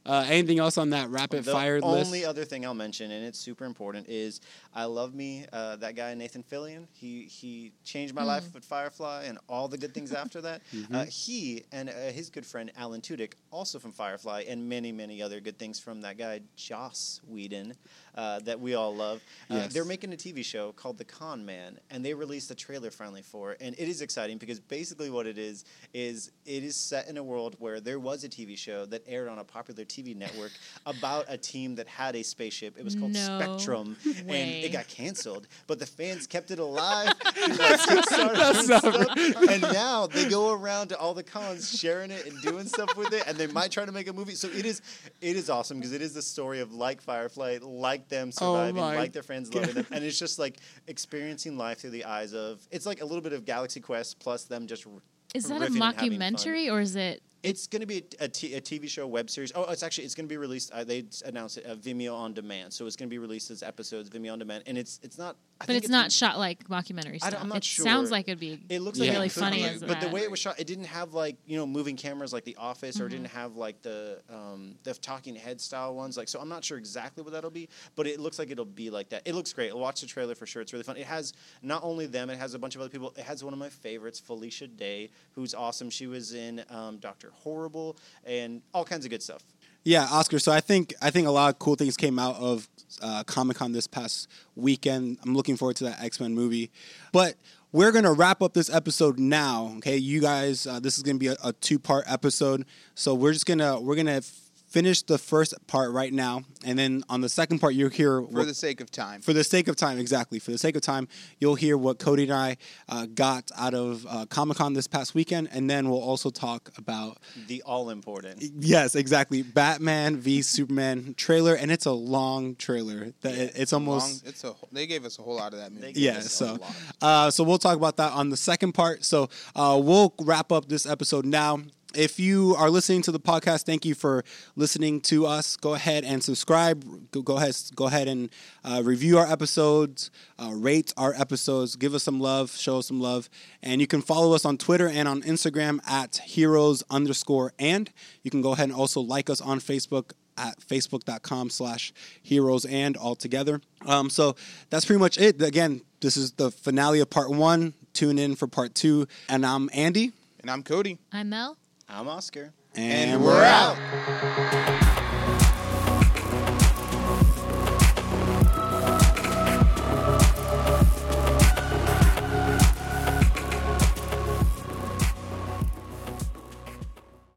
Uh, anything else on that rapid The fire list? The only other thing I'll mention, and it's super important, is I love me uh, that guy Nathan Fillion. He he changed my Mm. life with Firefly and all the good things after that. [laughs] Mm-hmm. Uh, he and uh, his good friend Alan Tudyk, also from Firefly, and many many other good things from that guy Joss Whedon, uh, that we all love. Uh, Yes. They're making a TV show called The Con Man, and they released a trailer finally for it, and it is exciting because basically what it is is it is set in a world where there was a TV show that aired on a popular TV network about a team that had a spaceship. It was called No Spectrum, and it got canceled, but the fans kept it alive. [laughs] through, like, Kickstarter That's and, not stuff. and now they go around to all the cons sharing it and doing stuff with it, and they might try to make a movie. So it is, it is awesome because it is the story of like Firefly, like them oh surviving, Oh like their friends loving them, and it's just like experiencing life through the eyes of. It's like a little bit of Galaxy Quest plus them just. Is that a riffing and having fun. mockumentary or is it? It's going to be a, t- a TV show, web series. Oh, it's actually it's going to be released. Uh, they announced it uh, Vimeo on demand, so it's going to be released as episodes Vimeo on demand, and it's it's not. I But think it's not shot like mockumentary I I'm not it sure. sounds like it'd be. It looks Yeah. really funny but the way it was shot, it didn't have like you know moving cameras like The Office, or it Mm-hmm. didn't have like the um, the talking head style ones. Like, so I'm not sure exactly what that'll be, but it looks like it'll be like that. It looks great. I'll watch the trailer for sure. It's really fun. It has not only them, it has a bunch of other people. It has one of my favorites, Felicia Day, who's awesome. She was in um, Doctor Horrible and all kinds of good stuff. Yeah, Oscar. So I think I think a lot of cool things came out of uh, Comic Con this past weekend. I'm looking forward to that X Men movie, but we're gonna wrap up this episode now. Okay, you guys, uh, this is gonna be a, a two part episode. So we're just gonna we're gonna finish the first part right now, and then on the second part you'll hear For what- the sake of time. for the sake of time, exactly. For the sake of time, you'll hear what Cody and I uh, got out of uh, Comic Con this past weekend, and then we'll also talk about The all important. Yes, exactly. Batman v Superman trailer, and it's a long trailer. That it- it's almost Long, it's a. They gave us a whole lot of that movie. Yeah. So, uh, so we'll talk about that on the second part. So uh, we'll wrap up this episode now. If you are listening to the podcast, thank you for listening to us. Go ahead and subscribe. Go, go ahead, go ahead and uh, review our episodes, uh, rate our episodes, give us some love, show us some love, and you can follow us on Twitter and on Instagram at heroes underscore and. You can go ahead and also like us on Facebook at facebook.com slash heroes and all together. Um, so that's pretty much it. Again, this is the finale of part one. Tune in for part two. And I'm Andy. And I'm Cody. I'm Mel. I'm Oscar. And we're out.